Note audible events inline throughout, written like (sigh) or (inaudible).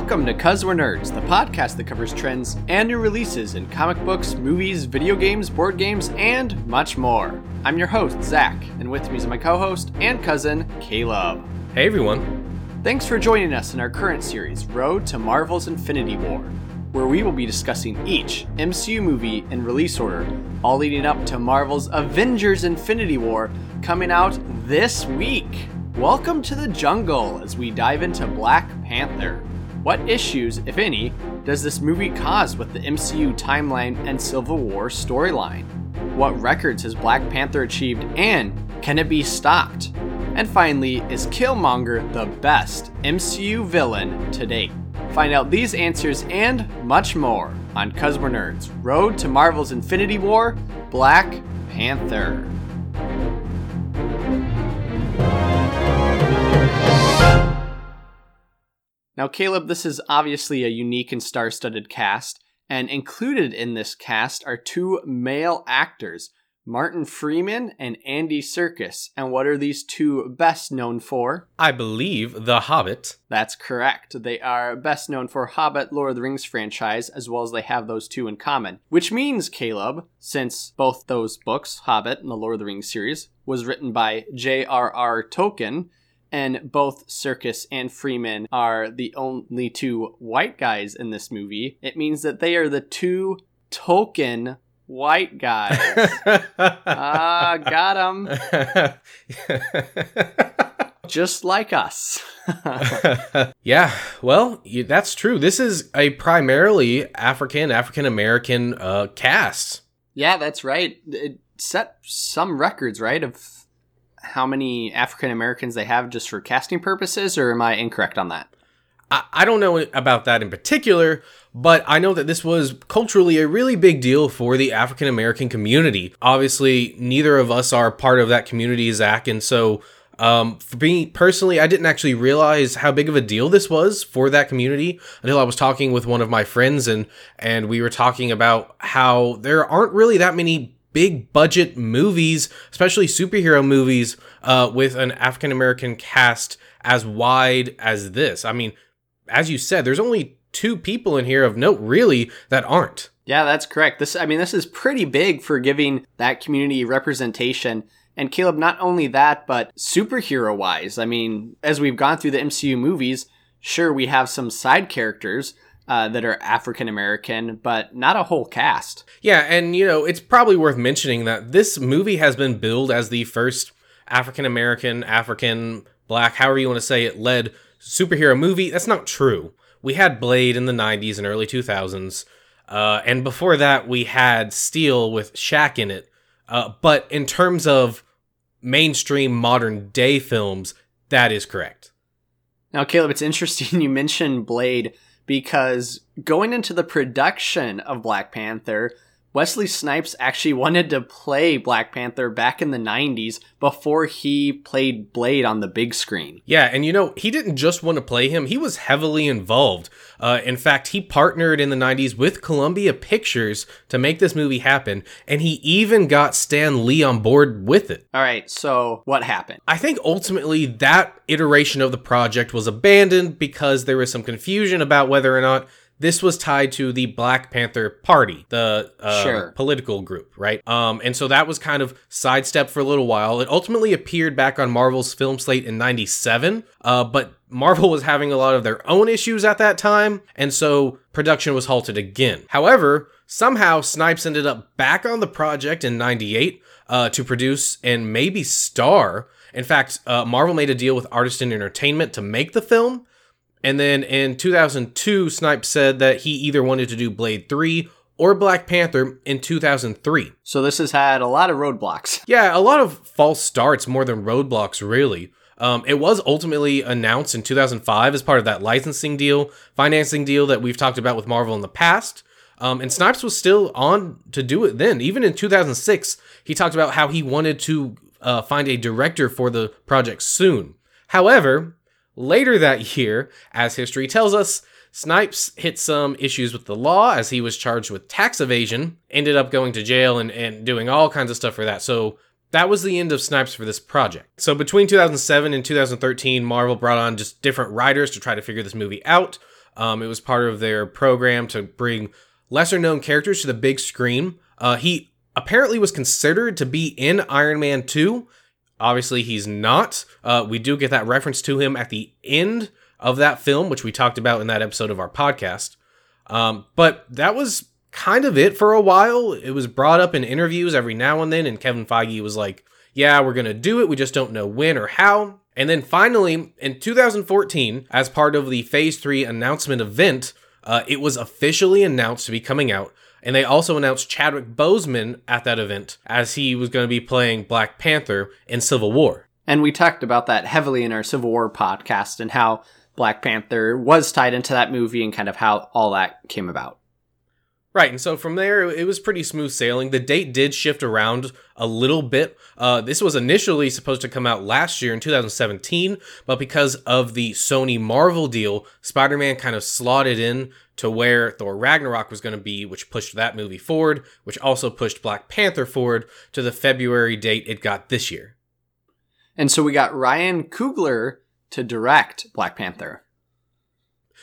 Welcome to Cuz We're Nerds, the podcast that covers trends and new releases in comic books, movies, video games, board games, and much more. I'm your host, Zach, and with me is my co host and cousin, Caleb. Hey everyone. Thanks for joining us in our current series, Road to Marvel's Infinity War, where we will be discussing each MCU movie in release order, all leading up to Marvel's Avengers Infinity War coming out this week. Welcome to the jungle as we dive into Black Panther. What issues, if any, does this movie cause with the MCU timeline and Civil War storyline? What records has Black Panther achieved and can it be stopped? And finally, is Killmonger the best MCU villain to date? Find out these answers and much more on We're Nerds Road to Marvel's Infinity War Black Panther. Now, Caleb, this is obviously a unique and star studded cast, and included in this cast are two male actors, Martin Freeman and Andy Serkis. And what are these two best known for? I believe The Hobbit. That's correct. They are best known for Hobbit, Lord of the Rings franchise, as well as they have those two in common. Which means, Caleb, since both those books, Hobbit and the Lord of the Rings series, was written by J.R.R. Tolkien, and both Serkis and Freeman are the only two white guys in this movie, it means that they are the two token white guys. (laughs) Ah, got them. (laughs) Just like us. (laughs) yeah, well, y- that's true. This is a primarily African, African American uh, cast. yeah, that's right. It set some records, right, of how many African Americans they have just for casting purposes, or am I incorrect on that? I, I don't know about that in particular, but I know that this was culturally a really big deal for the African American community. Obviously, neither of us are part of that community, Zach, and so um, for me personally, I didn't actually realize how big of a deal this was for that community until I was talking with one of my friends, and and we were talking about how there aren't really that many big budget movies, especially superhero movies, uh, with an African American cast as wide as this. I mean, as you said, there's only two people in here of note, really, that aren't. Yeah, that's correct. This, I mean, this is pretty big for giving that community representation. And Caleb, not only that, but superhero wise, I mean, as we've gone through the MCU movies, sure, we have some side characters uh, that are African American, but not a whole cast. Yeah, and you know, it's probably worth mentioning that this movie has been billed as the first African American, African, black, however you want to say it, led superhero movie. That's not true. We had Blade in the 90s and early 2000s. Uh, and before that, we had Steel with Shaq in it. Uh, but in terms of mainstream modern day films, that is correct. Now, Caleb, it's interesting (laughs) you mentioned Blade because going into the production of Black Panther, Wesley Snipes actually (laughs) wanted to play Black Panther back in the 90s before he played Blade on the big screen. Yeah, and you know, he didn't just want to play him, he was heavily involved. Uh, in fact, he partnered in the 90s with Columbia Pictures to make this movie happen, and he even got Stan Lee on board with it. All right, so what happened? I think ultimately that iteration of the project was abandoned because there was some confusion about whether or not this was tied to the Black Panther Party, the uh, Sure. political group, right? Um, and so that was kind of sidestepped for a little while. It ultimately appeared back on Marvel's film slate in '97, uh, but Marvel was having a lot of their own issues at that time, and so production was halted again. However, somehow Snipes ended up back on the project in '98 uh, to produce and maybe star. In fact, uh, Marvel made a deal with Artisan Entertainment to make the film. And then in 2002, Snipes said that he either wanted to do Blade 3 or Black Panther in 2003. So this has had a lot of roadblocks. (laughs) Yeah, a lot of false starts more than roadblocks, really. Um, it was ultimately announced in 2005 as part of that licensing deal, financing deal that we've talked about with Marvel in the past. Um, and Snipes was still on to do it then. Even in 2006, he talked about how he wanted to uh, find a director for the project soon. However, later that year, as history tells us, Snipes hit some issues with the law as he was charged with tax evasion, ended up going to jail and, and doing all kinds of stuff for that. So that was the end of Snipes for this project. So between 2007 and 2013, Marvel brought on just different writers to try to figure this movie out. Um, it was part of their program to bring lesser known characters to the big screen. Uh, he apparently was considered to be in Iron Man 2. Obviously, he's not. Uh, we do get that reference to him at the end of that film, which we talked about in that episode of our podcast. Um, but that was kind of it for a while. It was brought up in interviews every now and then, and Kevin Feige was like, yeah, we're going to do it. We just don't know when or how. And then finally, in 2014, as part of the Phase 3 announcement event, uh, it was officially announced to be coming out. And they also announced Chadwick Boseman at that event as he was going to be playing Black Panther in Civil War. And we talked about that heavily in our Civil War podcast and how Black Panther was tied into that movie and kind of how all that came about. Right, and so from there, it was pretty smooth sailing. The date did shift around a little bit. Uh, this was initially supposed to come out last year in 2017, but because of the Sony Marvel deal, Spider Man kind of slotted in to where Thor Ragnarok was going to be, which pushed that movie forward, which also pushed Black Panther forward to the February date it got this year. And so we got Ryan Coogler to direct Black Panther.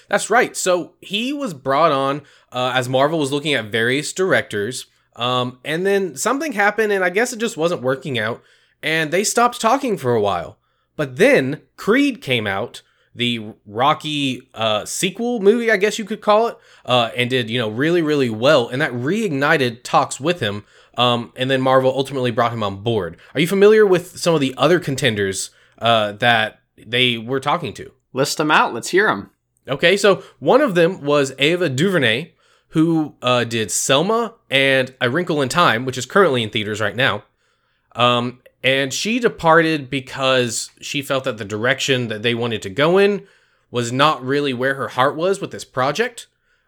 That's right. So he was brought on uh, as Marvel was looking at various directors. Um, and then something happened, and I guess it just wasn't working out, and they stopped talking for a while. But then Creed came out, the Rocky uh, sequel movie, I guess you could call it, uh, and did you know really really well, and that reignited talks with him. Um, and then Marvel ultimately brought him on board. Are you familiar with some of the other contenders uh, that they were talking to? List them out. Let's hear them. Okay, so one of them was Ava DuVernay, who uh, did Selma and A Wrinkle in Time, which is currently in theaters right now. Um, and she departed because she felt that the direction that they wanted to go in was not really where her heart was with this project.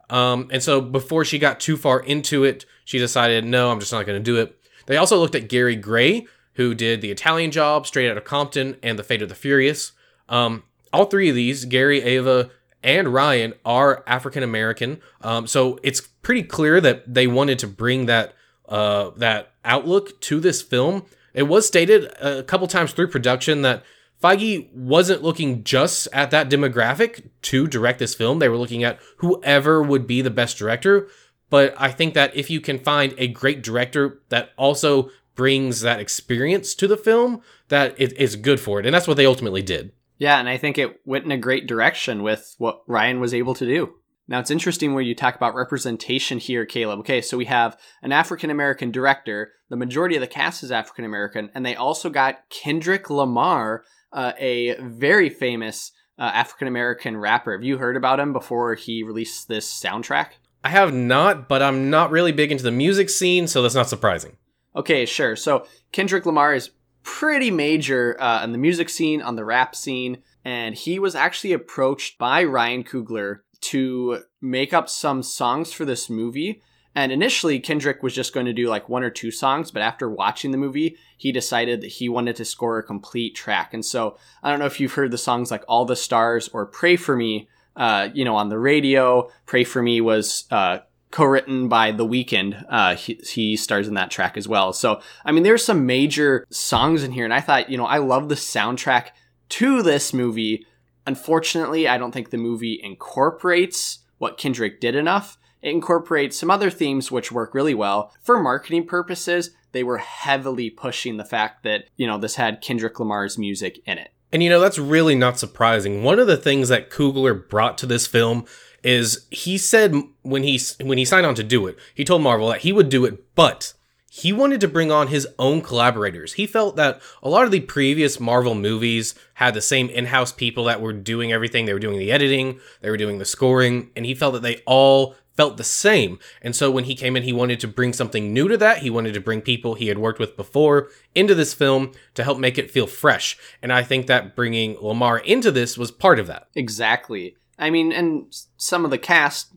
Um, and so before she got too far into it, she decided, no, I'm just not going to do it. They also looked at Gary Gray, who did The Italian Job, Straight Outta Compton, and The Fate of the Furious. Um, all three of these, Gary, Ava, and Ryan are African American. Um, so it's pretty clear that they wanted to bring that uh, that outlook to this film. It was stated a couple times through production that Feige wasn't looking just at that demographic to direct this film. They were looking at whoever would be the best director. But I think that if you can find a great director that also brings that experience to the film, that it is good for it. And that's what they ultimately did. Yeah, and I think it went in a great direction with what Ryan was able to do. Now, it's interesting where you talk about representation here, Caleb. Okay, so we have an African American director. The majority of the cast is African American, and they also got Kendrick Lamar, uh, a very famous uh, African American rapper. Have you heard about him before he released this soundtrack? I have not, but I'm not really big into the music scene, so that's not surprising. Okay, sure. So Kendrick Lamar is pretty major uh, on the music scene, on the rap scene, and he was actually approached by Ryan Coogler to make up some songs for this movie. And initially, Kendrick was just going to do like one or two songs, but after watching the movie, he decided that he wanted to score a complete track. And so, I don't know if you've heard the songs like All the Stars or Pray for Me, uh, you know, on the radio. Pray for Me was uh, co-written by The Weeknd. Uh, he, he, stars in that track as well. So, I mean, there's some major songs in here, and I thought, you know, I love the soundtrack to this movie. Unfortunately, I don't think the movie incorporates what Kendrick did enough. It incorporates some other themes which work really well. For marketing purposes, they were heavily pushing the fact that, you know, this had Kendrick Lamar's music in it. And you know, that's really not surprising. One of the things that Coogler brought to this film is he said when he when he signed on to do it, he told Marvel that he would do it, but he wanted to bring on his own collaborators. He felt that a lot of the previous Marvel movies had the same in-house people that were doing everything. They were doing the editing, they were doing the scoring, and he felt that they all felt the same. And so when he came in, he wanted to bring something new to that. He wanted to bring people he had worked with before into this film to help make it feel fresh. And I think that bringing Lamar into this was part of that. Exactly. I mean, and some of the cast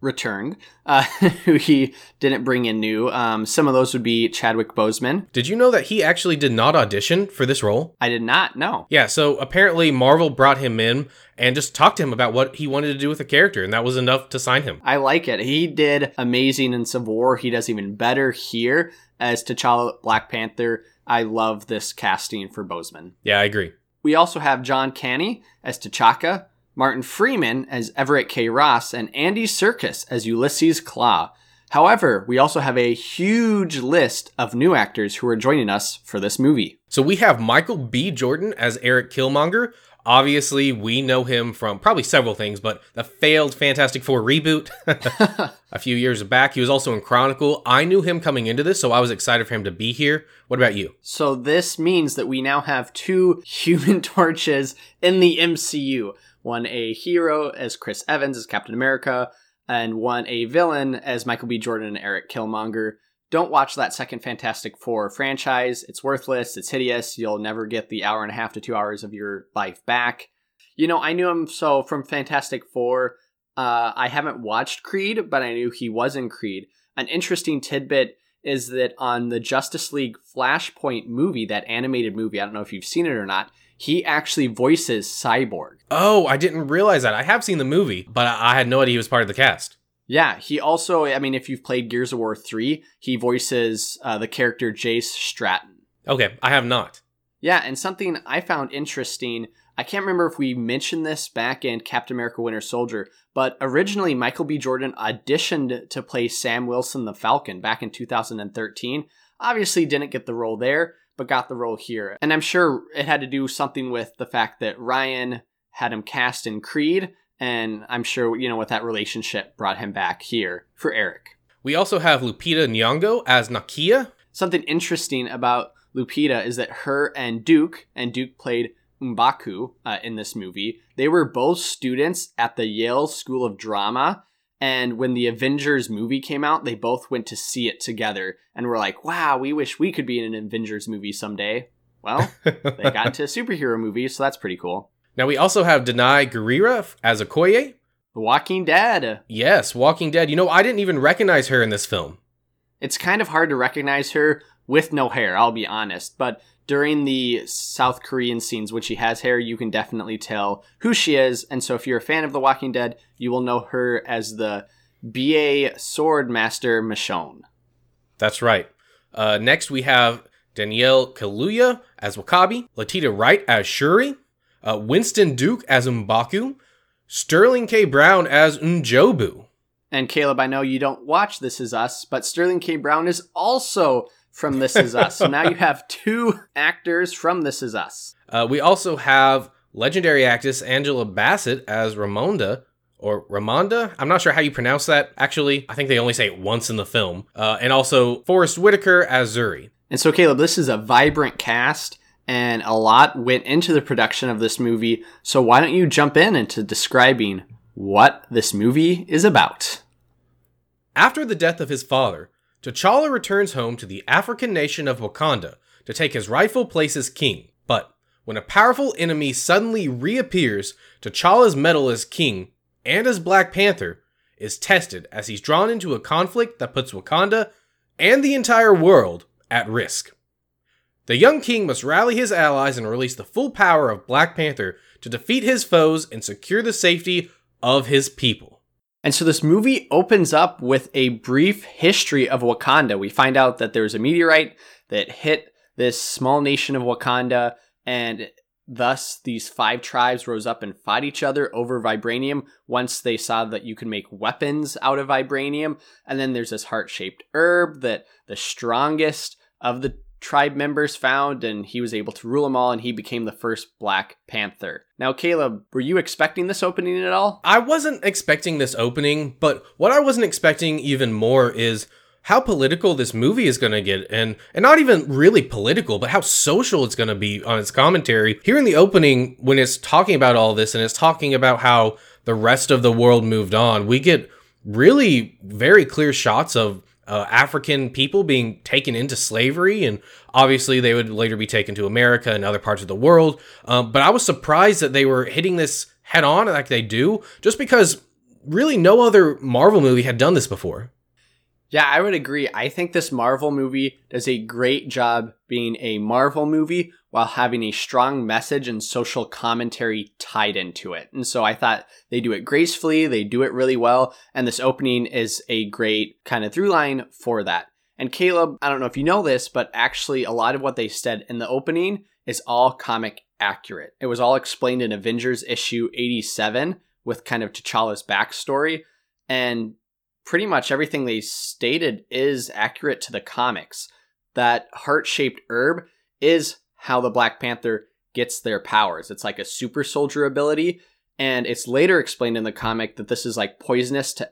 returned, uh, (laughs) who he didn't bring in new. Um, some of those would be Chadwick Boseman. Did you know that he actually did not audition for this role? I did not know. Yeah, so apparently Marvel brought him in and just talked to him about what he wanted to do with the character, and that was enough to sign him. I like it. He did amazing in Civil War. He does even better here as T'Challa Black Panther. I love this casting for Boseman. Yeah, I agree. We also have John Kani as T'Chaka, Martin Freeman as Everett K. Ross, and Andy Serkis as Ulysses Klaue. However, we also have a huge list of new actors who are joining us for this movie. So we have Michael B. Jordan as Eric Killmonger. Obviously, we know him from probably several things, but the failed Fantastic Four reboot (laughs) (laughs) a few years back. He was also in Chronicle. I knew him coming into this, so I was excited for him to be here. What about you? So this means that we now have two (laughs) human torches in the MCU. One a hero as Chris Evans as Captain America, and one a villain as Michael B. Jordan and Eric Killmonger. Don't watch that second Fantastic Four franchise. It's worthless. It's hideous. You'll never get the hour and a half to two hours of your life back. You know, I knew him so from Fantastic Four. Uh, I haven't watched Creed, but I knew he was in Creed. An interesting tidbit is that on the Justice League Flashpoint movie, that animated movie, I don't know if you've seen it or not, he actually voices Cyborg. Oh, I didn't realize that. I have seen the movie, but I had no idea he was part of the cast. Yeah, he also, I mean, if you've played Gears of War 3, he voices uh, the character Jace Stratton. Okay, I have not. Yeah, and something I found interesting, I can't remember if we mentioned this back in Captain America Winter Soldier, but originally Michael B. Jordan auditioned to play Sam Wilson the Falcon back in 2013. Obviously didn't get the role there, but got the role here. And I'm sure it had to do something with the fact that Ryan had him cast in Creed, and I'm sure, you know, with that relationship brought him back here for Eric. We also have Lupita Nyong'o as Nakia. Something interesting about Lupita is that her and Duke, and Duke played Mbaku uh, in this movie, they were both students at the Yale School of Drama. And when the Avengers movie came out, they both went to see it together and were like, wow, we wish we could be in an Avengers movie someday. Well, they (laughs) got into a superhero movie, so that's pretty cool. Now we also have Danai Gurira as Okoye. The Walking Dead. Yes, Walking Dead. You know, I didn't even recognize her in this film. It's kind of hard to recognize her with no hair, I'll be honest. But during the South Korean scenes when she has hair, you can definitely tell who she is. And so if you're a fan of The Walking Dead, you will know her as the BA Sword Master Michonne. That's right. Uh, next, we have Daniel Kaluuya as Wakabi, Letitia Wright as Shuri, uh, Winston Duke as Mbaku, Sterling K. Brown as N'Jobu. And Caleb, I know you don't watch This Is Us, but Sterling K. Brown is also from This Is Us. so now you (laughs) have two actors from This Is Us. Uh, we also have legendary actress Angela Bassett as Ramonda, or Ramonda. I'm not sure how you pronounce that. Actually, I think they only say it once in the film. Uh, and also Forest Whitaker as Zuri. And so, Caleb, this is a vibrant cast, and a lot went into the production of this movie. So, why don't you jump in into describing what this movie is about? After the death of his father, T'Challa returns home to the African nation of Wakanda to take his rightful place as king. But when a powerful enemy suddenly reappears, T'Challa's mettle as king and as Black Panther is tested as he's drawn into a conflict that puts Wakanda and the entire world at risk. The young king must rally his allies and release the full power of Black Panther to defeat his foes and secure the safety of his people. And so this movie opens up with a brief history of Wakanda. We find out that there's a meteorite that hit this small nation of Wakanda, and thus these five tribes rose up and fought each other over vibranium once they saw that you can make weapons out of vibranium. And then there's this heart shaped herb that the strongest of the tribe members found, and he was able to rule them all, and he became the first Black Panther. Now, Caleb, were you expecting this opening at all? I wasn't expecting this opening, but what I wasn't expecting even more is how political this movie is going to get and and not even really political but how social it's going to be on its commentary here in the opening when it's talking about all this and it's talking about how the rest of the world moved on we get really very clear shots of uh, African people being taken into slavery, and obviously they would later be taken to America and other parts of the world. Um, but I was surprised that they were hitting this head on like they do, just because really no other Marvel movie had done this before. Yeah, I would agree. I think this Marvel movie does a great job being a Marvel movie while having a strong message and social commentary tied into it. And so I thought they do it gracefully, they do it really well, and this opening is a great kind of through line for that. And Caleb, I don't know if you know this, but actually a lot of what they said in the opening is all comic accurate. It was all explained in Avengers issue 87 with kind of T'Challa's backstory. And pretty much everything they stated is accurate to the comics. That heart shaped herb is how the Black Panther gets their powers. It's like a super soldier ability. And it's later explained in the comic that this is like poisonous to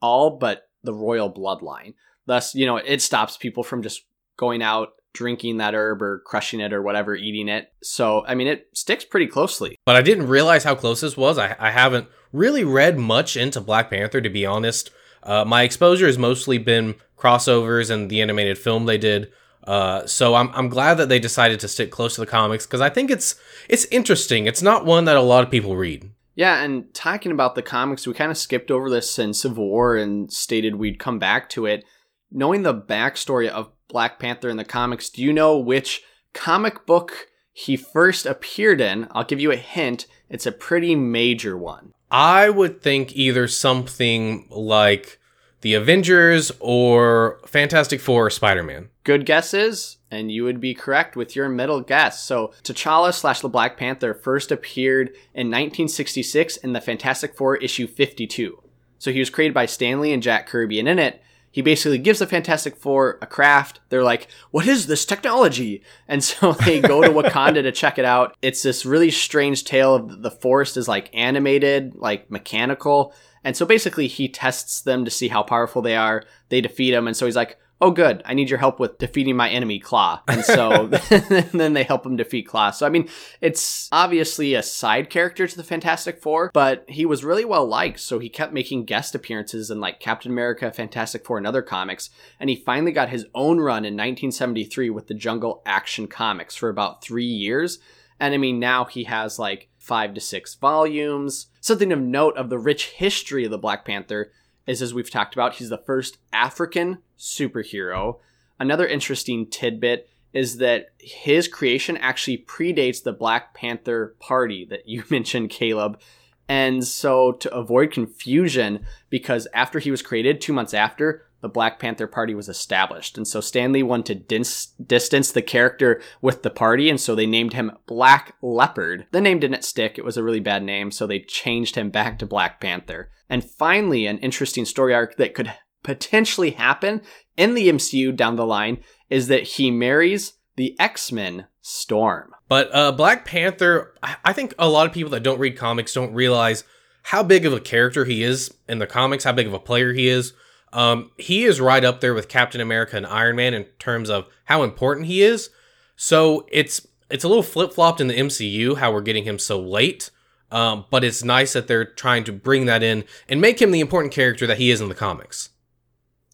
all but the royal bloodline. Thus, you know, it stops people from just going out drinking that herb or crushing it or whatever, eating it. So, I mean, it sticks pretty closely. But I didn't realize how close this was. I, I haven't really read much into Black Panther, to be honest. Uh, my exposure has mostly been crossovers and the animated film they did. Uh, so I'm I'm glad that they decided to stick close to the comics because I think it's it's interesting. It's not one that a lot of people read. Yeah, and talking about the comics, we kind of skipped over this in Civil War and stated we'd come back to it. Knowing the backstory of Black Panther in the comics, do you know which comic book he first appeared in? I'll give you a hint. It's a pretty major one. I would think either something like the Avengers or Fantastic Four or Spider Man. Good guesses, and you would be correct with your middle guess. So, T'Challa slash the Black Panther first appeared in 1966 in the Fantastic Four issue 52. So, he was created by Stan Lee and Jack Kirby, and in it, he basically gives the Fantastic Four a craft. They're like, what is this technology? And so (laughs) they go to Wakanda to check it out. It's this really strange tale of the forest is like animated, like mechanical. And so basically he tests them to see how powerful they are. They defeat him. And so he's like, oh good i need your help with defeating my enemy Klaue and so (laughs) (laughs) then they help him defeat Klaue so i mean it's obviously a side character to the fantastic four but he was really well liked so he kept making guest appearances in like captain america fantastic four and other comics and he finally got his own run in 1973 with the jungle action comics for about three years and i mean now he has like five to six volumes something of note of the rich history of the black panther is as we've talked about, he's the first African superhero. Another interesting tidbit is that his creation actually predates the Black Panther Party that you (laughs) mentioned, Caleb. And so, to avoid confusion, because after he was created, two months after, the Black Panther Party was established. And so Stan Lee wanted to dis- distance the character with the party, and so they named him Black Leopard. The name didn't stick, it was a really bad name, so they changed him back to Black Panther. And finally, an interesting story arc that could potentially happen in the MCU down the line is that he marries the X Men Storm. But uh, Black Panther, I think a lot of people that don't read comics don't realize how big of a character he is in the comics, how big of a player he is. Um, he is right up there with Captain America and Iron Man in terms of how important he is. So it's it's a little flip flopped in the MCU how we're getting him so late. Um, but it's nice that they're trying to bring that in and make him the important character that he is in the comics.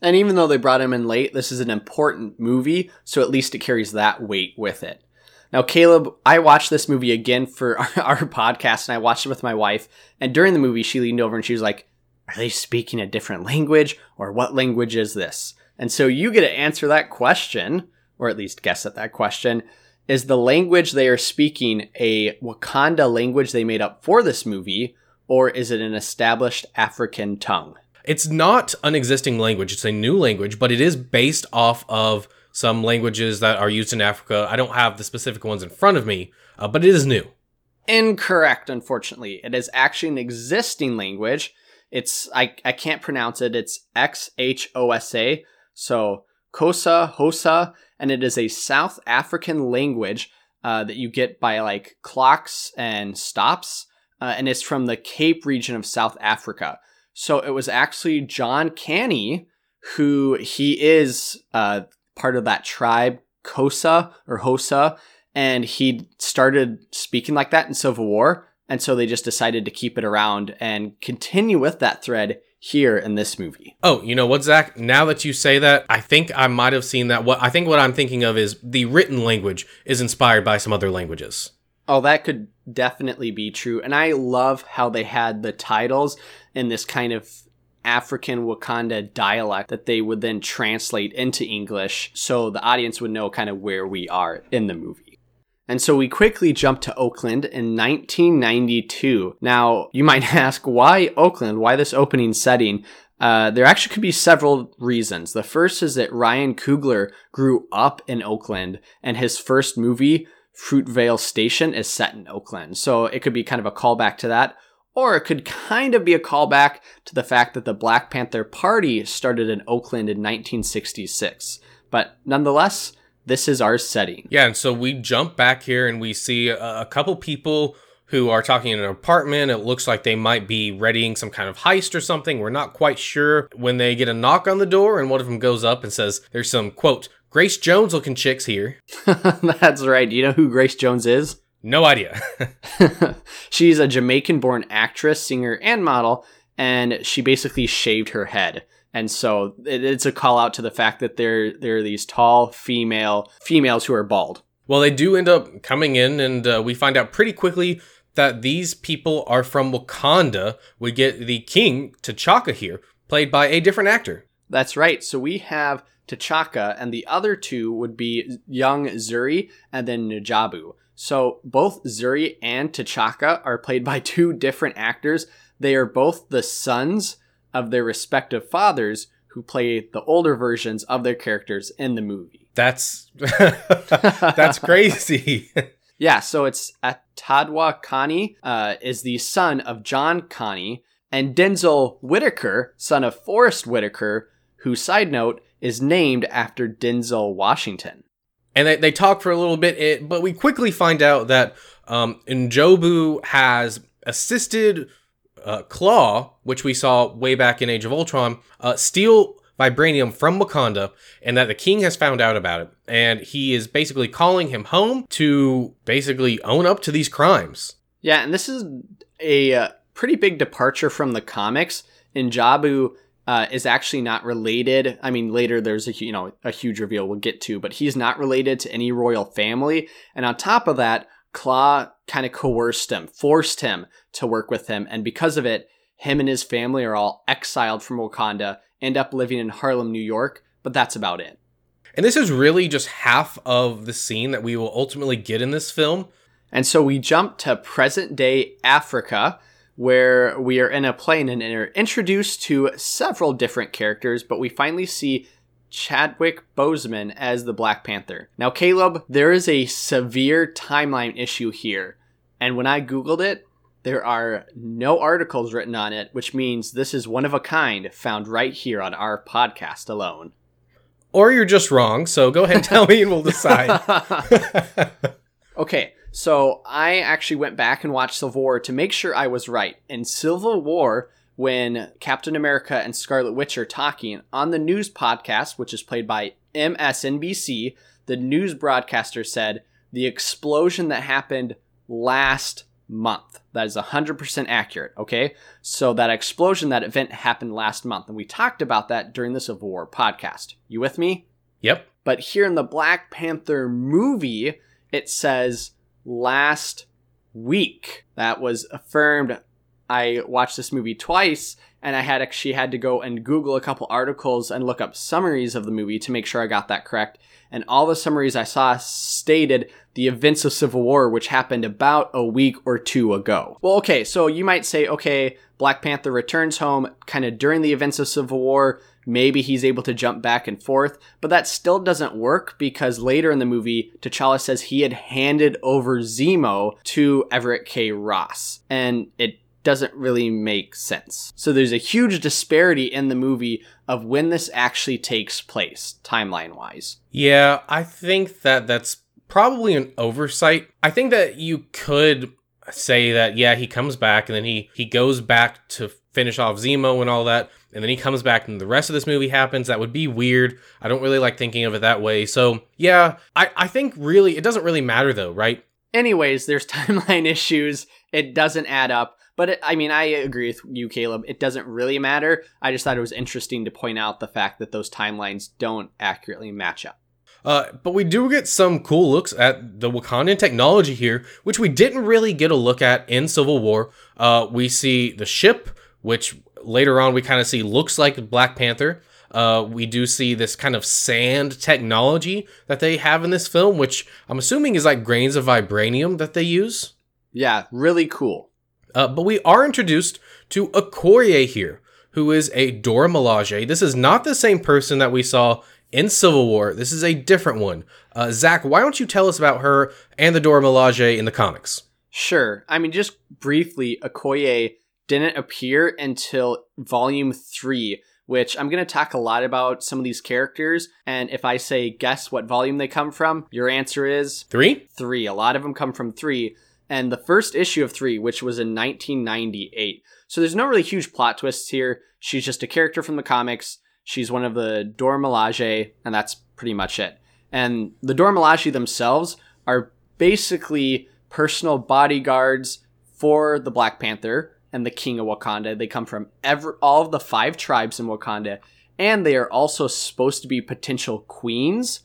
And even though they brought him in late, this is an important movie, so at least it carries that weight with it. Now, Caleb, I watched this movie again for our, (laughs) our, podcast, and I watched it with my wife. And during the movie, she leaned over and she was like, Are they speaking a different language, or what language is this? And so you get to answer that question, or at least guess at that question. Is the language they are speaking a Wakanda language they made up for this movie, or is it an established African tongue? It's not an existing language, it's a new language, but it is based off of some languages that are used in Africa. I don't have the specific ones in front of me, uh, but it is new. Incorrect, unfortunately. It is actually an existing language. It's I I can't pronounce it. It's X H O S A. So Kosa Hosa, and it is a South African language uh, that you get by like clocks and stops, uh, and it's from the Cape region of South Africa. So it was actually John Kani who he is uh, part of that tribe, Kosa or Hosa, and he started speaking like that in Civil War. And so they just decided to keep it around and continue with that thread here in this movie. Oh, you know what, Zach? Now that you say that, I think I might have seen that. What I think what I'm thinking of is the written language is inspired by some other languages. Oh, that could definitely be true. And I love how they had the titles in this kind of African Wakanda dialect that they would then translate into English so the audience would know kind of where we are in the movie. And so we quickly jump to Oakland in 1992. Now, you might (laughs) ask, why Oakland? Why this opening setting? Uh, there actually could be several reasons. The first is that Ryan Coogler grew up in Oakland, and his first movie Fruitvale Station is set in Oakland. So it could be kind of a callback to that. Or it could kind of be a callback to the fact that the Black Panther Party started in Oakland in 1966. But nonetheless, this is our setting. Yeah, and so we jump back here and we see a, a couple people who are talking in an apartment. It looks like they might be readying some kind of heist or something. We're not quite sure when they get a knock on the door, and one of them goes up and says, There's some, quote, Grace Jones looking chicks here. (laughs) That's right. Do you know who Grace Jones is? (laughs) No idea. (laughs) She's a Jamaican born actress, singer, and model, and she basically shaved her head. And so it's a call out to the fact that there there are these tall female females who are bald. Well, they do end up coming in, and uh, we find out pretty quickly that these people are from Wakanda. We get the king, T'Chaka, here, played by a different actor. That's right. So we have T'Chaka, and the other two would be young Zuri and then Najabu. So both Zuri and T'Chaka are played by (laughs) two different actors. They are both the sons of their respective fathers who play the older versions of their characters in the movie. That's (laughs) that's crazy. (laughs) Yeah, so it's Atandwa Kani uh, is the son of John Kani, and Denzel Whitaker, son of Forest Whitaker, who, side note, is named after Denzel Washington. And they, they talk for a little bit, it, but we quickly find out that um, Njobu has assisted uh, Klaue, which we saw way back in Age of Ultron, uh, steal vibranium from Wakanda and that the king has found out about it. And he is basically calling him home to basically own up to these crimes. Yeah, and this is a uh, pretty big departure from the comics. Njobu uh, is actually not related. I mean, later there's a you know a huge reveal we'll get to, but he's not related to any royal family. And on top of that, Klaue kind of coerced him, forced him to work with him, and because of it, him and his family are all exiled from Wakanda end up living in Harlem, New York, but that's about it. And this is really just half of the scene that we will ultimately get in this film. And so we jump to present day Africa, where we are in a plane and are introduced to several different characters, but we finally see Chadwick Boseman as the Black Panther. Now, Caleb, there is a severe timeline issue here. And when I Googled it, there are no articles written on it, which means this is one of a kind found right here on our podcast alone. Or you're just wrong, so go ahead and tell me and we'll decide. (laughs) (laughs) okay, so I actually went back and watched Civil War to make sure I was right. In Civil War, when Captain America and Scarlet Witch are talking on the news podcast, which is played by MSNBC, the news broadcaster said the explosion that happened last month. That is 100% accurate, okay? So that explosion, that event happened last month, and we talked about that during the Civil War podcast. You with me? Yep. But here in the Black Panther movie, it says last week. That was affirmed. I watched this movie twice, and I had actually had to go and Google a couple articles and look up summaries of the movie to make sure I got that correct. And all the summaries I saw stated the events of Civil War, which happened about a week or two ago. Well, okay, so you might say, okay, Black Panther returns home kind of during the events of Civil War. Maybe he's able to jump back and forth, but that still doesn't work because later in the movie, T'Challa says he had handed over Zemo to Everett K. Ross. And it doesn't really make sense. So there's a huge disparity in the movie of when this actually takes place, timeline wise. Yeah, I think that that's probably an oversight. I think that you could say that yeah, he comes back and then he he goes back to finish off Zemo and all that, and then he comes back and the rest of this movie happens. That would be weird. I don't really like thinking of it that way. So yeah, I, I think really it doesn't really matter though, right? Anyways, there's (laughs) timeline issues. It doesn't add up. But it, I mean, I agree with you, Caleb. It doesn't really matter. I just thought it was interesting to point out the fact that those timelines don't accurately match up. Uh, but we do get some cool looks at the Wakandan technology here, which we didn't really get a look at in Civil War. Uh, we see the ship, which later on we kind of see looks like Black Panther. Uh, we do see this kind of sand technology that they have in this film, which I'm assuming is like grains of vibranium that they use. Yeah, really cool. Uh, but we are introduced to Okoye here, who is a Dora Milaje. This is not the same person that we saw in Civil War. This is a different one. Uh, Zach, why don't you tell us about her and the Dora Milaje in the comics? Sure. I mean, just briefly, Okoye didn't appear until volume three, which I'm going to talk a lot about some of these characters. And if I say guess what volume they come from, your answer is Three? three. A lot of them come from three. And the first issue of three, which was in 1998. So there's no really huge plot twists here. She's just a character from the comics. She's one of the Dora Milaje, and that's pretty much it. And the Dora Milaje themselves are basically personal bodyguards for the Black Panther and the King of Wakanda. They come from every, all of the five tribes in Wakanda, and they are also supposed to be potential queens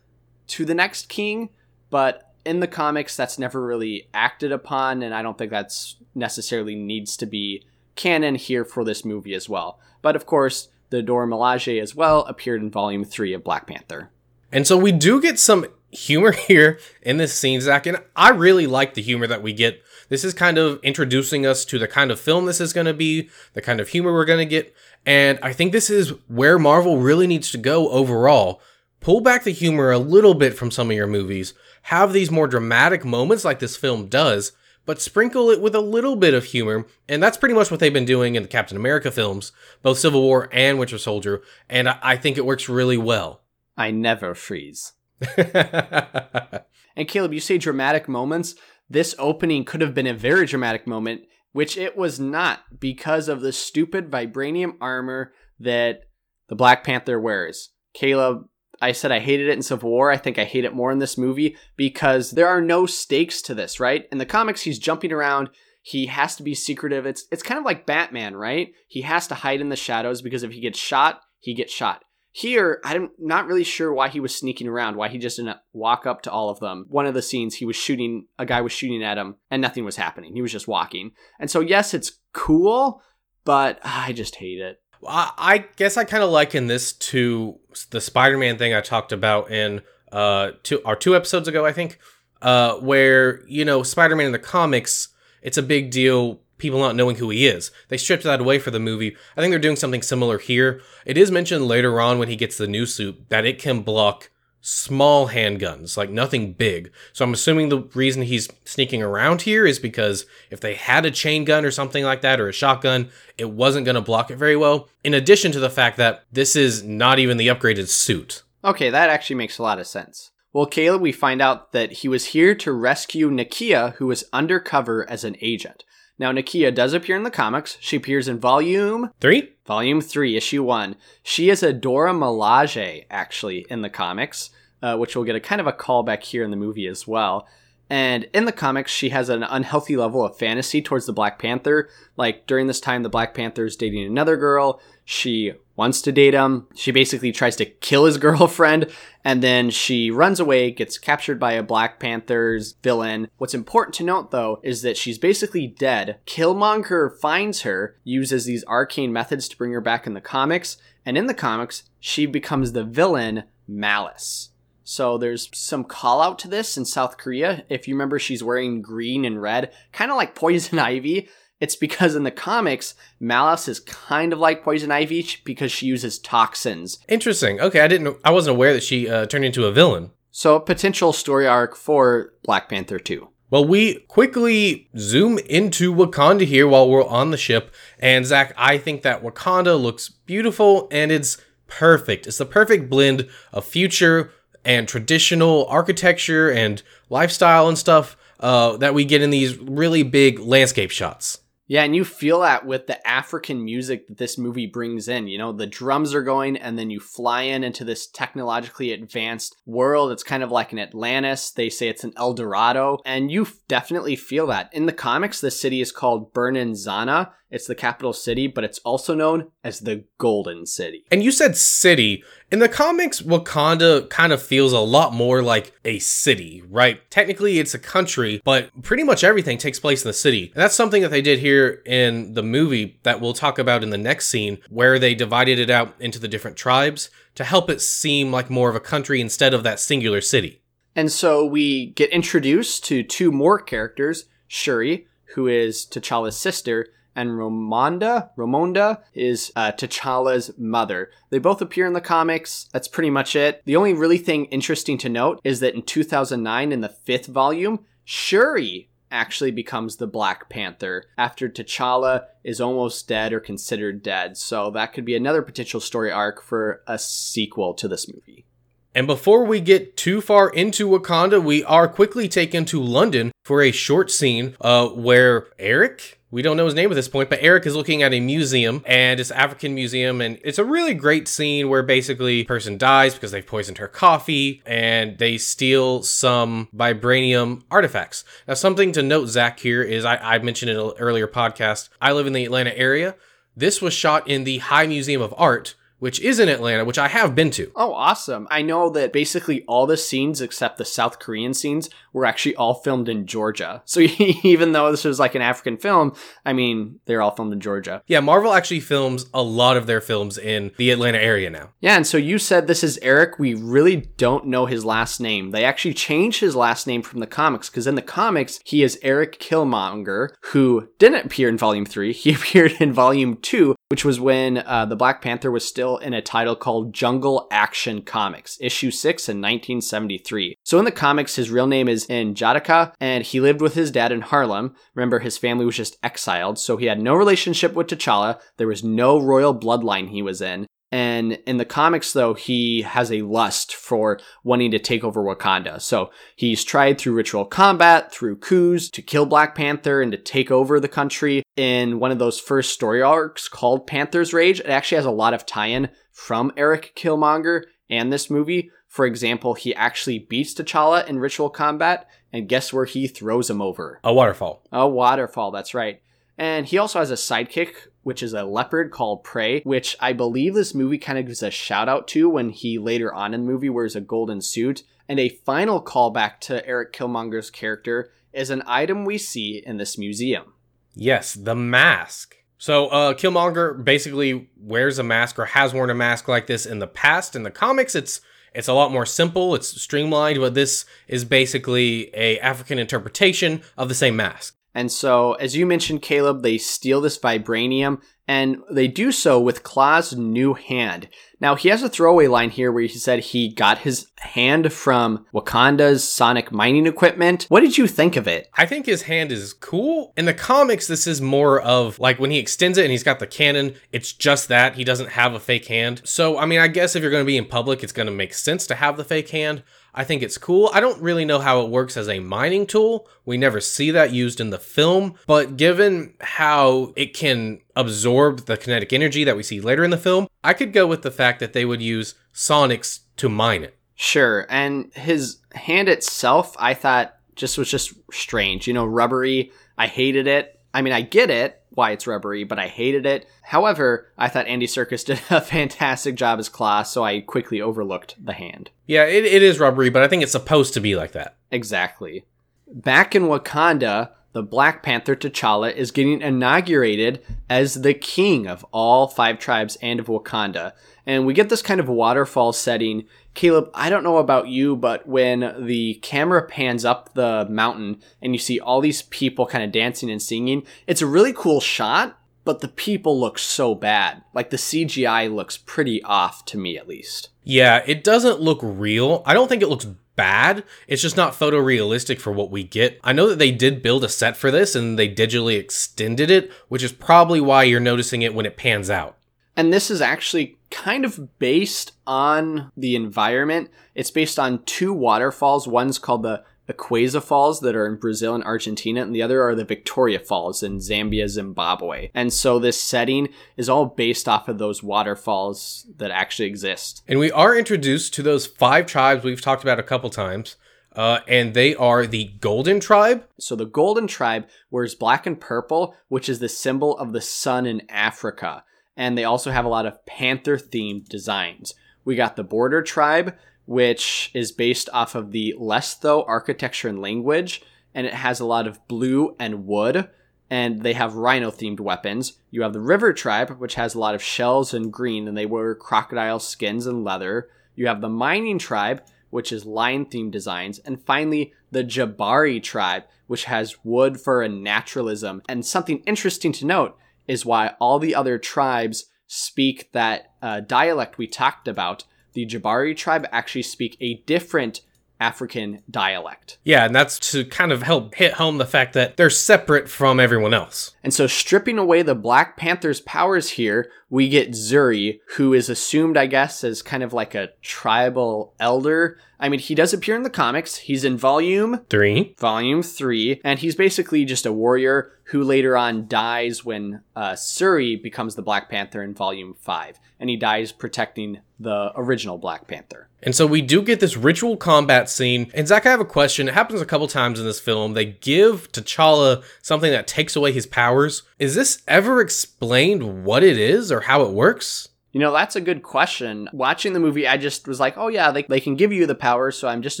to the next king, but in the comics that's never really acted upon and I don't think that's necessarily needs to be canon here for this movie as well. But of course, the Dora Milaje as well appeared in volume 3 of Black Panther. And so we do get some humor (laughs) here in this scene, Zach, and I really like the humor that we get. This is kind of introducing us to the kind of film this is going to be, the kind of humor we're going to get, and I think this is where Marvel really needs to go overall. Pull back the humor a little bit from some of your movies, have these more dramatic moments like this film does, but sprinkle it with a little bit of humor, and that's pretty much what they've been doing in the Captain America films, both Civil War and Winter Soldier, and I think it works really well. I never freeze. (laughs) and Caleb, you say dramatic moments. This opening could have been a very dramatic moment, which it was not because of the stupid vibranium armor that the Black Panther wears. Caleb, I said I hated it in Civil War. I think I hate it more in this movie because there are no stakes to this, right? In the comics, he's jumping around. He has to be secretive. It's it's kind of like Batman, right? He has to hide in the shadows because if he gets shot, he gets shot. Here, I'm not really sure why he was sneaking around, why he just didn't walk up to all of them. One of the scenes, he was shooting, a guy was shooting at him, and nothing was happening. He was just walking. And so, yes, it's cool, but I just hate it. I guess I kind of liken this to the Spider-Man thing I talked about in uh two or two episodes ago, I think, uh, where you know Spider-Man in the comics, it's a big deal. People not knowing who he is. They stripped that away for the movie. I think they're doing something similar here. It is mentioned later on when he gets the new suit that it can block small handguns, like nothing big. So I'm assuming the reason he's sneaking around here is because if they had a chain gun or something like that or a shotgun, it wasn't going to block it very well. In addition to the fact that this is not even the upgraded suit. Okay, that actually makes a lot of sense. Well, Caleb, we find out that he was here to rescue Nakia, who was undercover as an agent. Now, Nakia does appear in the comics. She appears in volume three, volume three, issue one. She is a Dora Milaje, actually, in the comics, uh, which we'll get a kind of a callback here in the movie as well. And in the comics, she has an unhealthy level of fantasy towards the Black Panther. Like during this time, the Black Panther is dating another girl. She wants to date him. She basically tries to kill his (laughs) girlfriend, and then she runs away, gets captured by a Black Panther's villain. What's important to note, though, is that she's basically dead. Killmonger finds her, uses these arcane methods to bring her back in the comics, and in the comics, she becomes the villain Malice. So there's some call out to this in South Korea. If you remember, she's wearing green and red, kind of like Poison (laughs) Ivy. It's because in the comics, Malice is kind of like Poison Ivy because she uses toxins. Interesting. Okay, I didn't. I wasn't aware that she uh, turned into a villain. So a potential story arc for Black Panther 2. Well, we quickly zoom into Wakanda here while we're on the ship. And Zach, I think that Wakanda looks beautiful and it's perfect. It's the perfect blend of future and traditional architecture and lifestyle and stuff uh, that we get in these really big landscape shots. Yeah, and you feel that with the African music that this movie brings in. You know, the drums are going, and then you fly in into this technologically advanced world. It's kind of like an Atlantis. They say it's an El Dorado, and you definitely feel that. In the comics, the city is called Birnin Zana. It's the capital city, but it's also known as the Golden City. And you said city. In the comics, Wakanda kind of feels a lot more like a city, right? Technically, it's a country, but pretty much everything takes place in the city. And that's something that they did here in the movie that we'll talk about in the next scene, where they divided it out into the different tribes to help it seem like more of a country instead of that singular city. And so we get introduced to two more characters Shuri, who is T'Challa's sister, and Ramonda, Ramonda is uh, T'Challa's mother. They both appear in the comics. That's pretty much it. The only really thing interesting to note is that in 2009, in the fifth volume, Shuri actually becomes the Black Panther after T'Challa is almost dead or considered dead. So that could be another potential story arc for a sequel to this movie. And before we get too far into Wakanda, we are quickly taken to London for a short scene uh, where Eric, we don't know his name at this point, but Eric is looking at a museum and it's African museum and it's a really great scene where basically a person dies because they've poisoned her coffee and they steal some vibranium artifacts. Now something to note, Zach, here is I, I mentioned in an earlier podcast, I live in the Atlanta area. This was shot in the High Museum of Art, which is in Atlanta, which I have been to. Oh, awesome. I know that basically all the scenes except the South Korean scenes were actually all filmed in Georgia. (laughs) So (laughs) even though this was like an African film, I mean, they're all filmed in Georgia. Yeah, Marvel actually films a lot of their films in the Atlanta area now. Yeah, and so you said this is Eric. We really don't know his last name. They actually changed his last name from the comics because in the comics, he is Eric Killmonger, who didn't appear in Volume 3. He (laughs) appeared in Volume 2, which was when uh, the Black Panther was still in a title called Jungle Action Comics, issue 6 in 1973. So in the comics, his real name is in N'Jadaka, and he lived with his dad in Harlem. Remember, his family was just exiled, so he had no relationship with T'Challa. There was no royal bloodline he was in. And in the comics, though, he has a lust for wanting to take over Wakanda. So he's tried through ritual combat, through coups, to kill Black Panther and to take over the country. In one of those first story arcs called Panther's Rage, it actually has a lot of tie in from Eric Killmonger and this movie. For example, he actually beats T'Challa in ritual combat, and guess where he throws him over? A waterfall. A waterfall, that's right. And he also has a sidekick, which is a leopard called Prey, which I believe this movie kind of gives a shout out to when he later on in the movie wears a golden suit. And a final callback to Eric Killmonger's character is an item we see in this museum. Yes, the mask. So, uh, Killmonger basically wears a mask or has worn a mask like this in the past. In the comics, it's it's a lot more simple, it's streamlined, but this is basically a African interpretation of the same mask. And so, as you mentioned, Caleb, they steal this vibranium and they do so with Klaue's new hand. Now, he has a throwaway line here where he said he got his hand from Wakanda's sonic mining equipment. What did you think of it? I think his hand is cool. In the comics, this is more of like when he extends it and he's got the cannon, it's just that. He doesn't have a fake hand. So, I mean, I guess if you're going to be in public, it's going to make sense to have the fake hand. I think it's cool. I don't really know how it works as a mining tool. We never see that used in the film, but given how it can absorb the kinetic energy that we see later in the film, I could go with the fact that they would use sonics to mine it. Sure, and his hand itself, I thought just was just strange. You know, rubbery. I hated it. I mean, I get it why it's rubbery, but I hated it. However, I thought Andy Serkis (laughs) did a fantastic job as Klaue, so I quickly overlooked the hand. Yeah, it, it is rubbery, but I think it's supposed to be like that. Exactly. Back in Wakanda, the Black Panther T'Challa is getting inaugurated as the king of all five tribes and of Wakanda. And we get this kind of waterfall setting. Caleb, I don't know about you, but when the camera pans up the mountain and you see all these people kind of dancing and singing, it's a really cool shot, but the people look so bad. Like the CGI looks pretty off to me, at least. Yeah, it doesn't look real. I don't think it looks bad. It's just not photorealistic for what we get. I know that they did build a set for this and they digitally extended it, which is probably why you're noticing it when it pans out. And this is actually kind of based on the environment. It's based on two waterfalls. One's called the Iguazu Falls that are in Brazil and Argentina, and the other are the Victoria Falls in Zambia, Zimbabwe. And so this setting is all based off of those waterfalls that actually exist. And we are introduced to those five tribes we've talked about a couple times. Uh, and they are the Golden Tribe. So the Golden Tribe wears black and purple, which is the symbol of the sun in Africa and they also have a lot of panther themed designs. We got the Border Tribe, which is based off of the Lesotho architecture and language, and it has a lot of blue and wood, and they have rhino themed weapons. You have the River Tribe, which has a lot of shells and green, and they wear crocodile skins and leather. You have the Mining Tribe, which is lion themed designs. And finally, the Jabari Tribe, which has wood, fur, and naturalism. And something interesting to note is why all the other tribes speak that uh, dialect we talked about. The Jabari tribe actually speak a different African dialect. Yeah, and that's to kind of help hit home the fact that they're separate from everyone else. And so, stripping away the Black Panther's powers here, we get Zuri, who is assumed, I guess, as kind of like a tribal elder. I mean, he does appear in the comics. He's in volume Three. volume three, and he's basically just a warrior who later on dies when uh, Shuri becomes the Black Panther in volume five, and he dies protecting the original Black Panther. And so we do get this ritual combat scene. And Zach, I have a question. It happens a couple times in this film. They give T'Challa something that takes away his powers. Is this ever explained what it is or how it works? You know, that's a good question. Watching the movie, I just was like, oh yeah, they, they can give you the power, so I'm just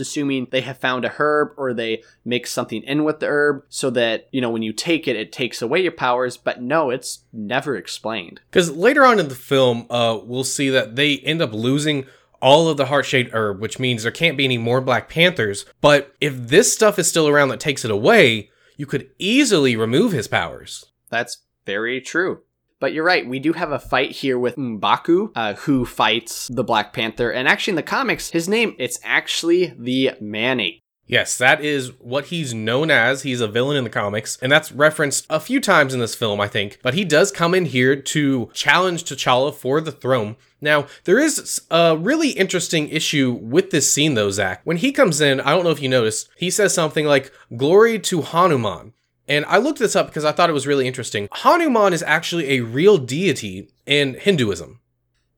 assuming they have found a herb or they mix something in with the herb so that, you know, when you take it, it takes away your powers. But no, it's never explained. Because later on in the film, uh, we'll see that they end up losing all of the heart-shaped herb, which means there can't be any more Black Panthers. But if this stuff is still around that takes it away, you could easily remove his powers. That's very true. But you're right, we do have a fight here with M'Baku, uh, who fights the Black Panther. And actually, in the comics, his name, it's actually the Man-Ape. Yes, that is what he's known as. He's a villain in the comics, and that's referenced a few times in this film, I think. But he does come in here to challenge T'Challa for the throne. Now, there is a really interesting issue with this scene, though, Zach. When he comes in, I don't know if you noticed, he says something like, Glory to Hanuman. And I looked this up because I thought it was really interesting. Hanuman is actually a real deity in Hinduism.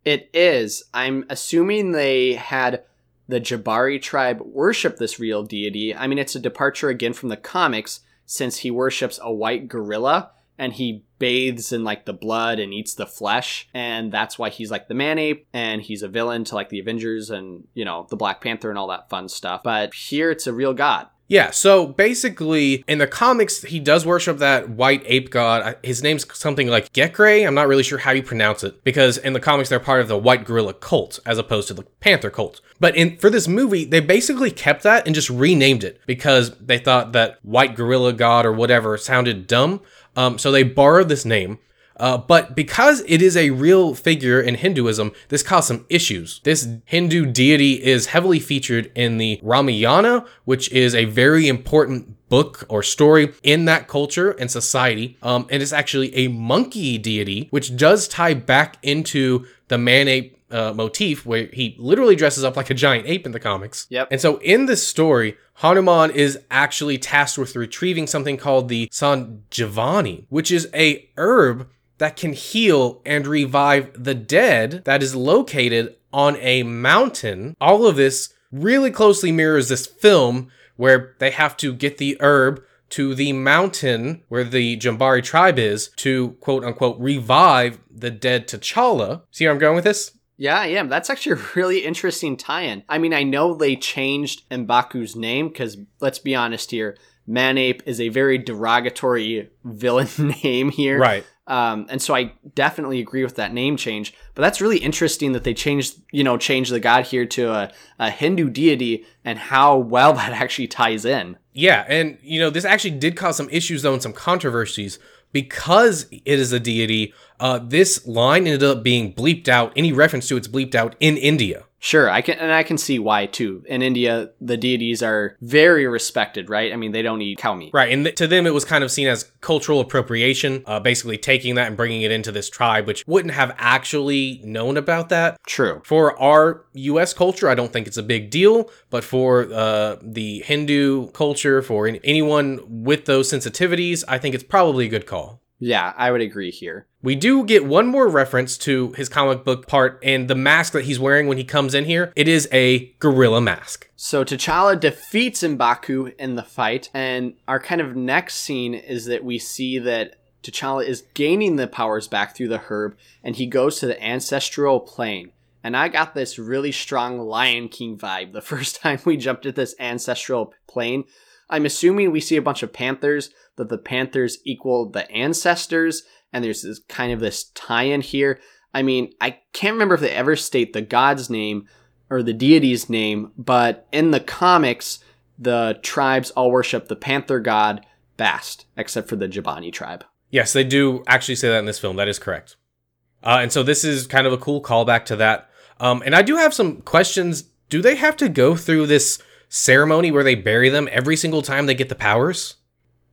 It is. I'm assuming they had the Jabari tribe worship this real deity. I mean, it's a departure again from the comics since he worships a white gorilla and he bathes in like the blood and eats the flesh and that's why he's like the man ape and he's a villain to like the avengers and you know the black panther and all that fun stuff but here it's a real god Yeah, so basically, in the comics, he does worship that white ape god. His name's something like Ghekre. I'm not really sure how you pronounce it because in the comics they're part of the white gorilla cult as opposed to the panther cult. But in for this movie, they basically kept that and just renamed it because they thought that white gorilla god or whatever sounded dumb. Um, so they borrowed this name. Uh, but because it is a real figure in Hinduism, this caused some issues. This Hindu deity is heavily featured in the Ramayana, which is a very important book or story in that culture and society. Um, and it's actually a monkey deity, which does tie back into the man ape uh, motif, where he literally dresses up like a giant ape in the comics. Yep. And so in this story, Hanuman is actually tasked with retrieving something called the Sanjivani, which is a herb that can heal and revive the dead that is located on a mountain. All of this really closely mirrors this film where they have to get the herb to the mountain where the Jabari tribe is to quote unquote revive the dead T'Challa. See where I'm going with this? Yeah, I am. That's actually a really interesting tie-in. I mean, I know they changed Mbaku's name because let's be honest here, Man-Ape is a very derogatory (laughs) villain (laughs) name here. Right. Um, and so I definitely agree with that name change. But that's really interesting that they changed, you know, changed the god here to a, a Hindu deity and how well (laughs) that actually ties in. Yeah, and you know, this actually did cause some issues though and some controversies because it is a deity. Uh, this line ended up being bleeped out. Any reference to it's bleeped out in India. Sure, I can and I can see why too. In India, the deities are very respected, right? I mean, they don't eat cow meat. Right, and th- to them it was kind of seen as cultural appropriation, uh, basically taking that and bringing it into this tribe, which wouldn't have actually known about that. True. For our U.S. culture, I don't think it's a big deal, but for uh, the Hindu culture, for an- anyone with those sensitivities, I think it's probably a good call. Yeah, I would agree here. We do get one more reference to his comic book part and the mask that he's wearing when he comes in here. It is a gorilla mask. So T'Challa defeats M'Baku in the fight, and our kind of next scene is that we see that T'Challa is gaining the powers back through the herb, and he goes to the ancestral plane. And I got this really strong Lion King vibe the (laughs) first time we jumped at this ancestral plane. I'm assuming we see a bunch of panthers, that the panthers equal the ancestors, and there's this kind of this tie-in here. I mean, I can't remember if they ever state the god's name or the deity's name, but in the comics, the tribes all worship the panther god Bast, except for the Jabari tribe. Yes, they do actually say that in this film. That is correct. Uh, and so this is kind of a cool callback to that. Um, and I do have some questions. Do they have to go through this ceremony where they bury them every single time they get the powers?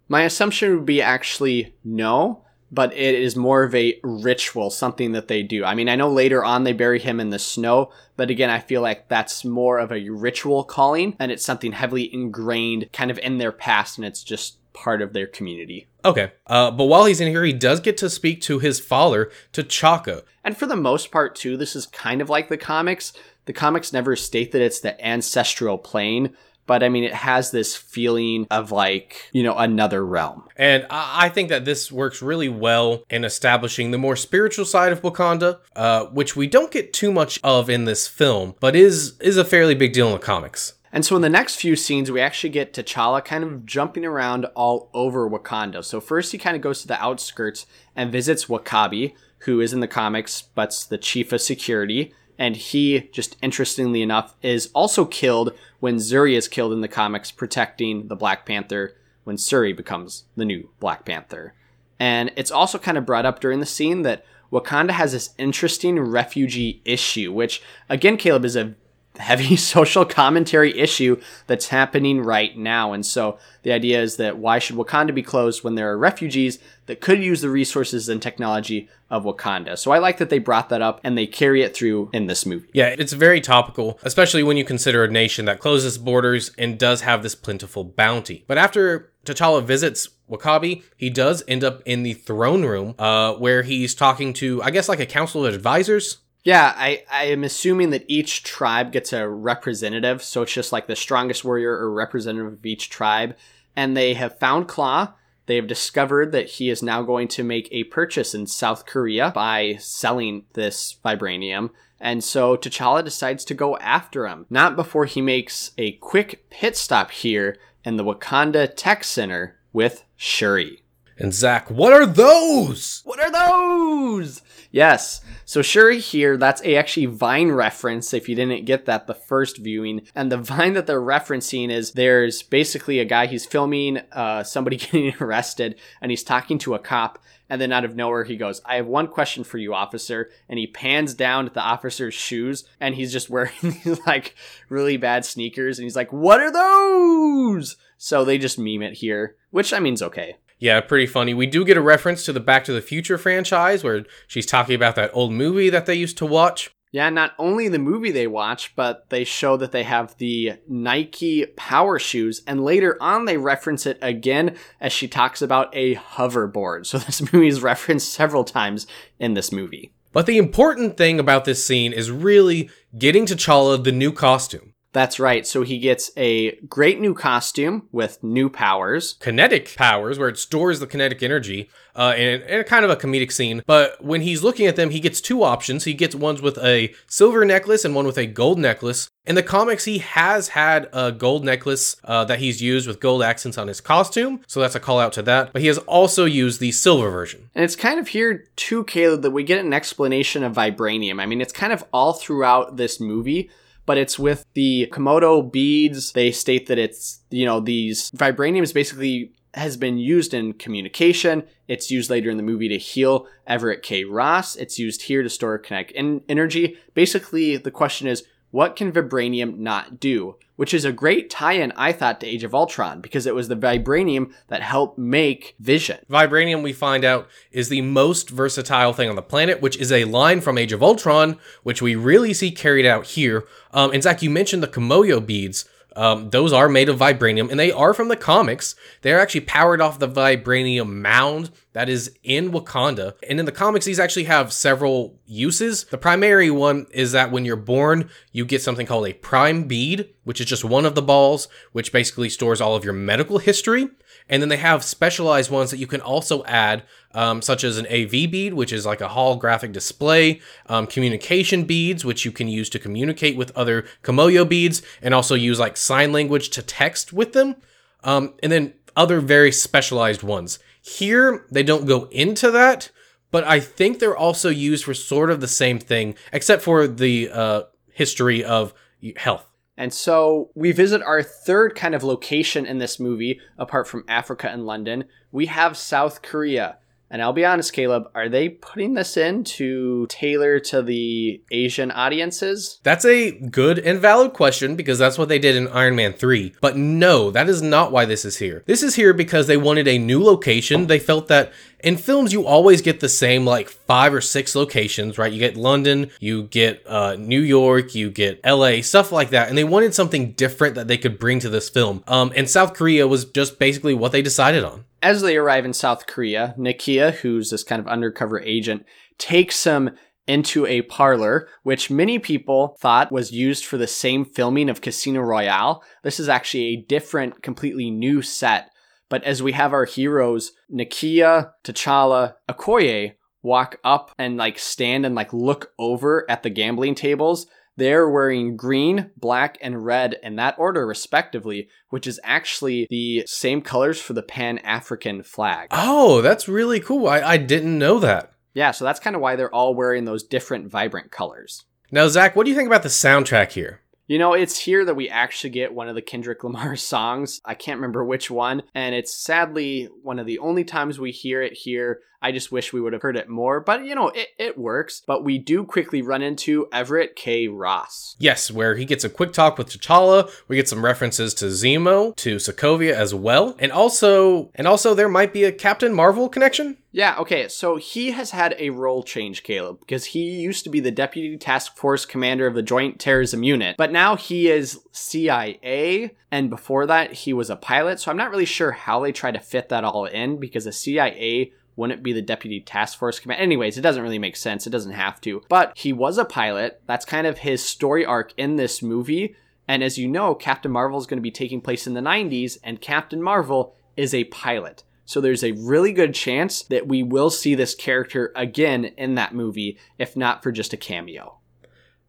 My assumption would be actually no, but it is more of a ritual, something that they do. I mean, I know later on they bury him in the snow, but again, I feel like that's more of a ritual calling and it's something heavily ingrained kind of in their past and it's just part of their community. Okay. Uh, but while he's in here, he does get to speak to his father, T'Chaka. And for the most part, too, this is kind of like the comics. The comics never state that it's the ancestral plane, but I mean, it has this feeling of like, you know, another realm. And I think that this works really well in establishing the more spiritual side of Wakanda, uh, which we don't get too much of in this film, but is is a fairly big deal in the comics. And so in the next few scenes, we actually get T'Challa kind of jumping around all over Wakanda. So first, he kind of goes to the outskirts and visits Wakabi, who is in the comics but's the chief of security. And he, just interestingly enough, is also killed when Shuri is killed in the comics, protecting the Black Panther when Shuri becomes the new Black Panther. And it's also kind of brought up during the scene that Wakanda has this interesting refugee issue, which, again, Caleb, is a heavy (laughs) social commentary issue that's happening right now. And so the idea is that why should Wakanda be closed when there are refugees that could use the resources and technology of Wakanda? So I like that they brought that up and they carry it through in this movie. Yeah, it's very topical, especially when you consider a nation that closes borders and does have this plentiful bounty. But after T'Challa visits Wakabi, he does end up in the throne room, uh, where he's talking to, I guess, like a council of advisors yeah, I, I am assuming that each tribe gets a representative. So it's just like the strongest warrior or representative of each tribe. And they have found Klaue. They have discovered that he is now going to make a purchase in South Korea by selling this vibranium. And so T'Challa decides to go after him, not before he makes a quick pit stop here in the Wakanda Tech Center with Shuri. And Zach, what are those? What are those? Yes. So Shuri here, that's a actually Vine reference if you didn't get that the first viewing. And the (laughs) Vine that they're referencing is there's basically a guy, he's filming uh, somebody (laughs) getting arrested and he's talking to a cop. And then out of nowhere, he goes, I have one question for you, officer. And he pans down at the officer's shoes and he's just (laughs) wearing these like really bad sneakers. And he's like, What are those? So they just meme it here, which I mean is okay. Yeah, pretty funny. We do get a reference to the Back to the Future franchise where she's talking about that old movie that they used to watch. Yeah, not only the movie they watch, but they show that they have the Nike power shoes, and later on they reference it again as she talks about a hoverboard. So (laughs) this movie is referenced several times in this movie. But the important thing about this scene is really getting T'Challa the new costume. That's right. So he gets a great new costume with new powers. Kinetic powers, where it stores the kinetic energy, uh, in, in kind of a comedic scene. But when he's looking at them, he gets two options. He gets ones with a silver necklace and one with a gold necklace. In the comics, he has had a gold necklace uh, that he's used with gold accents on his costume, so that's a call out to that. But he has also used the silver version. And it's kind of here, too, Caleb, that we get an explanation of vibranium. I mean, it's kind of all throughout this movie but it's with the Kimoyo beads. They state that it's, you know, these vibraniums basically has been used in communication. It's used later in the movie to heal Everett K. Ross. It's used here to store kinetic energy. Basically, the question is, what can vibranium not do? Which is a great tie-in, I thought, to Age of Ultron, because it was the vibranium that helped make Vision. Vibranium, we find out, is the most versatile thing on the planet, which is a line from Age of Ultron, which we really see carried out here. Um, and Zach, you mentioned the Kimoyo beads. Um, those are made of vibranium and they are from the comics. They're actually powered off the vibranium mound that is in Wakanda. And in the comics, these actually have several uses. The primary one is that when you're born, you get something called a prime bead, which is just one of the balls, which basically stores all of your medical history. And then they have specialized ones that you can also add, um, such as an AV bead, which is like a holographic display, um, communication beads, which you can use to communicate with other Kimoyo beads, and also use like sign language to text with them. Um, and then other very specialized ones. Here, they don't go into that, but I think they're also used for sort of the same thing, except for the uh, history of health. And so we visit our third kind of location in this movie, apart from Africa and London. We have South Korea. And I'll be honest, Caleb, are they putting this in to tailor to the Asian audiences? That's a good and valid question because that's what they did in Iron Man 3. But no, that is not why this is here. This is here because they wanted a new location. They felt that in films you always get the same like five or six locations right you get london you get uh, new york you get la stuff like that and they wanted something different that they could bring to this film um, and south korea was just basically what they decided on as they arrive in south korea nakia who's this kind of undercover agent takes them into a parlor, which many people thought was used for the same filming of Casino Royale. This is actually a different, completely new set but as we have our heroes, Nakia, T'Challa, Okoye, walk up and like stand and like look over at the gambling tables, they're wearing green, black, and red in that order, respectively, which is actually the same colors for the Pan African flag. Oh, that's really cool. I, I didn't know that. Yeah, so that's kind of why they're all wearing those different, vibrant colors. Now, Zach, what do you think about the soundtrack here? You know, it's here that we actually get one of the Kendrick Lamar (laughs) songs. I can't remember which one. And it's sadly one of the only times we hear it here. I just wish we would have heard it more, but you know, it, it works. But we do quickly run into Everett K. Ross. Yes, where he gets a quick talk with T'Challa. We get some references to Zemo, to Sokovia as well. And also, and also there might be a Captain Marvel connection. Yeah, okay, so he has had a role change, Caleb, because he used to be the Deputy Task Force Commander of the Joint Terrorism Unit, but now he is CIA, and before that, he was a pilot, so I'm not really sure how they try to fit that all in, because the CIA wouldn't be the deputy task force command. Anyways, it doesn't really make sense. It doesn't have to. But he was a pilot. That's kind of his story arc in this movie. And as you know, Captain Marvel is going to be taking place in the 90s, and Captain Marvel is a pilot. So there's a really good chance that we will see this character again in that movie, if not for just a cameo.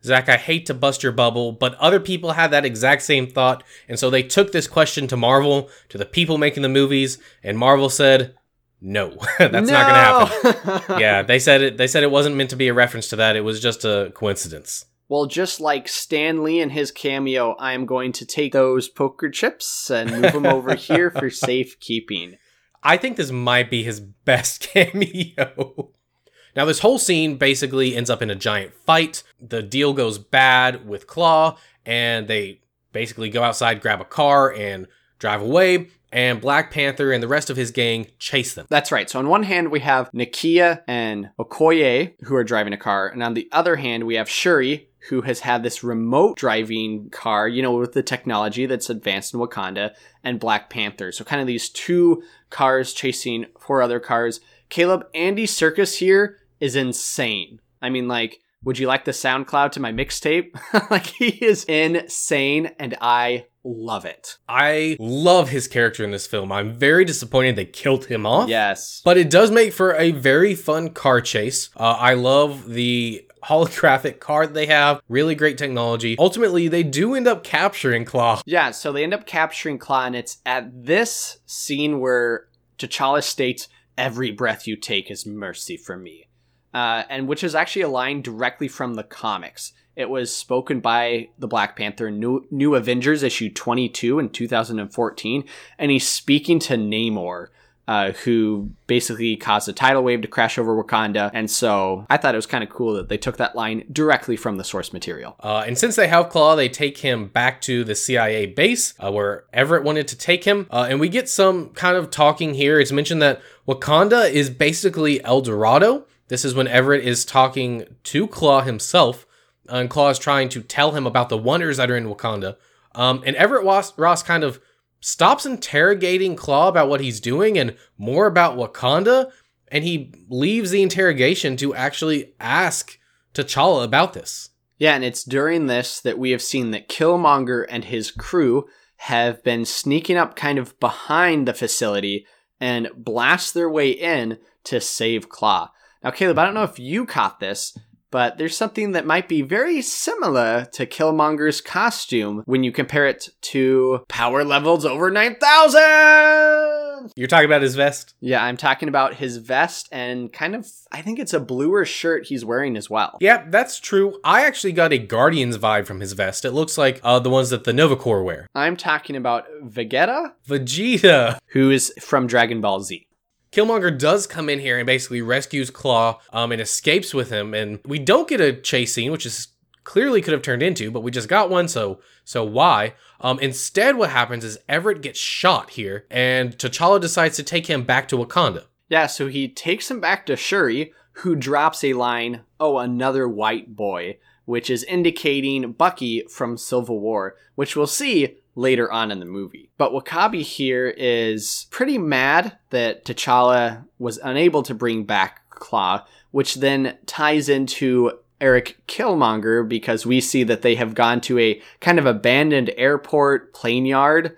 Zach, I hate to bust your bubble, but other people had that exact same thought, and so they took this question to Marvel, to the people making the movies, and Marvel said, no, (laughs) that's no! not going to happen. yeah, (laughs) they said it. They said it wasn't meant to be a reference to that. It was just a coincidence. Well, just like Stan Lee and his cameo, I am going to take those poker chips and move them over here for (laughs) safekeeping. I think this might be his best cameo. now, this whole scene basically ends up in a giant fight. The deal goes bad with Klaue and they basically go outside, grab a car, and drive away and Black Panther and the rest of his gang chase them. That's right. So on one hand, we have Nakia and Okoye who are driving a car, and on the other hand, we have Shuri who has had this remote driving car, you know, with the technology that's advanced in Wakanda, and Black Panther. So kind of these two cars chasing four other cars. Caleb, Andy Serkis here is insane. I mean, like, would you like the SoundCloud to my mixtape? (laughs) like, he is insane, and I love it. I love his character in this film. I'm very disappointed they killed him off. Yes. But it does make for a very fun car chase. Uh, I love the holographic card they have. Really great technology. Ultimately, they do end up capturing Klaue. Yeah, so they end up capturing Klaue, and it's at this scene where T'Challa states, Every breath you take is mercy for me. Uh, and which is actually a line directly from the comics. It was spoken by the Black Panther New, New Avengers issue 22 in 2014, and he's speaking to Namor. Uh, who basically caused a tidal wave to crash over Wakanda. And so I thought it was kind of cool that they took that line directly from the source material. Uh, and since they have Klaue, they take him back to the CIA base uh, where Everett wanted to take him. Uh, and we get some kind of talking here. It's mentioned that Wakanda is basically El Dorado. This is when Everett is talking to Klaue himself and Klaue's trying to tell him about the wonders that are in Wakanda. Um, and Everett Ross kind of stops interrogating Klaue about what he's doing and more about Wakanda, and he leaves the interrogation to actually ask T'Challa about this. Yeah, and it's during this that we have seen that Killmonger and his crew have been sneaking up kind of behind the facility and blast their way in to save Klaue. Now, Caleb, I don't know if you caught this, but there's something that might be very similar to Killmonger's costume when you compare it to power levels over 9000. You're talking about his vest? Yeah, I'm talking about his vest and kind of, I think it's a bluer shirt he's wearing as well. Yeah, that's true. I actually got a Guardians vibe from his vest. It looks like uh, the ones that the Nova Corps wear. I'm talking about Vegeta? Vegeta. Who is from Dragon Ball Z. Killmonger does come in here and basically rescues Klaue um, and escapes with him. And we don't get a chase scene, which is clearly could have turned into, but we just got one, so so why? Um, instead, what happens is Everett gets shot here, and T'Challa decides to take him back to Wakanda. Yeah, so he takes him back to Shuri, who drops a line, "Oh, another white boy," which is indicating Bucky from Civil War, which we'll see later on in the movie. But Wakabi here is pretty mad that T'Challa was unable to bring back Klaue, which then ties into Eric Killmonger because we see that they have gone to a kind of abandoned airport plane yard.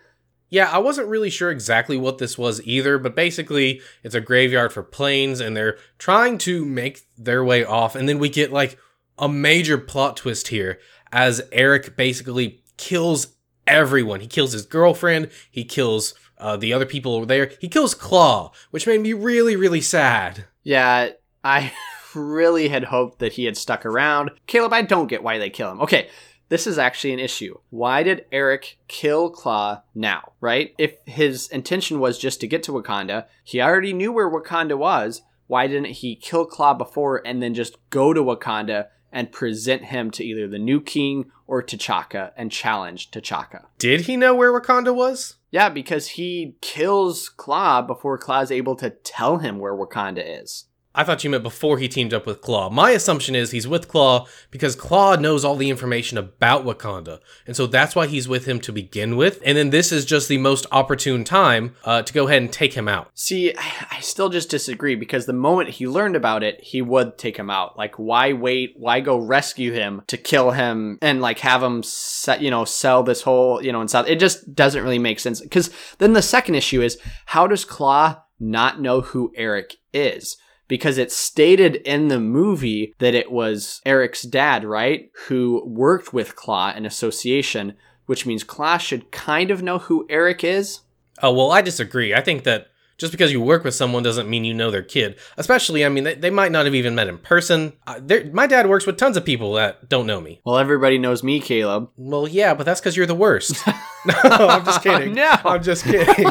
Yeah, I wasn't really sure exactly what this was either, but basically it's a graveyard for planes and they're trying to make their way off. And then we get like a major plot twist here as Eric basically kills everyone. He kills his girlfriend, he kills uh, the other people over there, he kills Klaue, which made me really, really sad. Yeah, I (laughs) really had hoped that he had stuck around. Caleb, I don't get why they kill him. Okay, this is actually an issue. Why did Eric kill Klaue now, right? If his intention was just to get to Wakanda, he already knew where Wakanda was. Why didn't he kill Klaue before and then just go to Wakanda and present him to either the new king or T'Chaka and challenge T'Chaka? Did he know where Wakanda was? Yeah, because he kills Klaue before Klaue's able to tell him where Wakanda is. I thought you meant before he teamed up with Klaue. My assumption is he's with Klaue because Klaue knows all the information about Wakanda. And so that's why he's with him to begin with. And then this is just the most opportune time uh, to go ahead and take him out. See, I still just disagree because the moment he learned about it, he would take him out. Like, why wait? Why go rescue him to kill him and like have him, set, you know, sell this whole, you know, and South? It just doesn't really make sense. Because then the second issue is how does Klaue not know who Eric is? Because it's stated in the movie that it was Eric's dad, right? Who worked with Klaue in association, which means Klaue should kind of know who Eric is. Oh, well, I disagree. I think that just because you work with someone doesn't mean you know their kid. Especially, I mean, they, they might not have even met in person. Uh, my dad works with tons of people that don't know me. Well, everybody knows me, Caleb. Well, yeah, but that's because you're the worst. (laughs) (laughs) no, I'm just (laughs) kidding. no, I'm just kidding.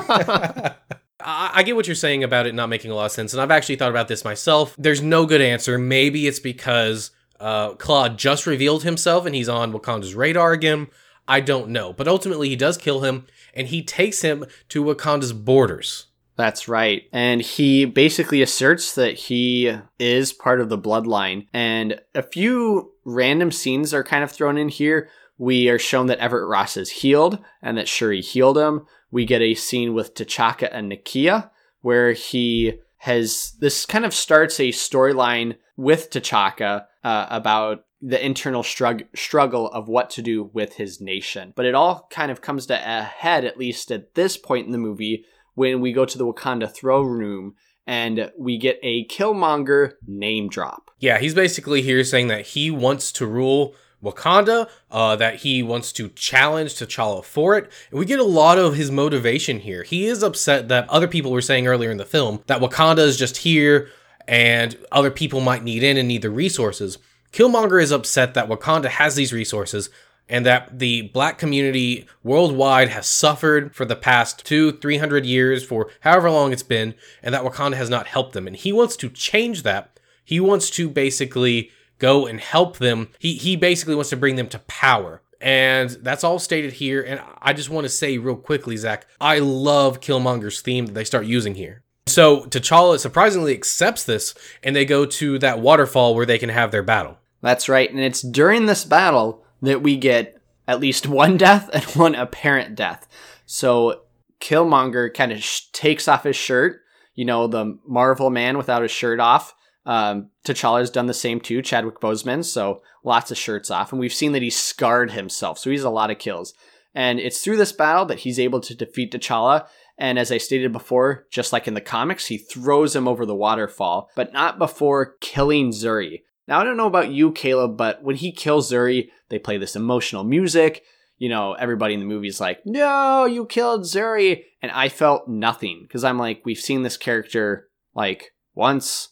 I, get what you're saying about it not making a lot of sense, and I've actually thought about this myself. There's no good answer. Maybe it's because uh, Klaue just revealed himself and he's on Wakanda's radar again. I don't know. But ultimately, he does kill him and he takes him to Wakanda's borders. That's right. And he basically asserts that he is part of the bloodline. And a few random scenes are kind of thrown in here. We are shown that Everett Ross is healed and that Shuri healed him we get a scene with T'Chaka and Nakia where he has this kind of starts a storyline with T'Chaka uh, about the internal strug- struggle of what to do with his nation. But it all kind of comes to a head, at least at this point in the movie, when we go to the Wakanda throne room and we get a Killmonger name drop. Yeah, he's basically here saying that he wants to rule Wakanda, uh, that he wants to challenge T'Challa for it. And we get a lot of his motivation here. He is upset that other people were saying earlier in the film that Wakanda is just here and other people might need in and need the resources. Killmonger is upset that Wakanda has these resources and that the black community worldwide has suffered for the past two, three hundred years, for however long it's been, and that Wakanda has not helped them. And he wants to change that. He wants to basically go and help them. He he basically wants to bring them to power. And that's all stated here. And I just want to say real quickly, Zach, I love Killmonger's theme that they start using here. So T'Challa surprisingly accepts this, and they go to that waterfall where they can have their battle. That's right. And it's during this battle that we get at least one death and (laughs) one apparent death. So Killmonger kind of sh- takes off his shirt, you know, the Marvel man without his shirt off, um, T'Challa's done the same too, Chadwick Boseman, so lots of shirts off. And we've seen that he's scarred himself, so he's a lot of kills. And it's through this battle that he's able to defeat T'Challa. And as I stated before, just like in the comics, he throws him over the waterfall, but not before killing Zuri. Now, I don't know about you, Caleb, but when he kills Zuri, they play this emotional music. You know, everybody in the movie is like, no, you killed Zuri. And I felt nothing because I'm like, we've seen this character like once,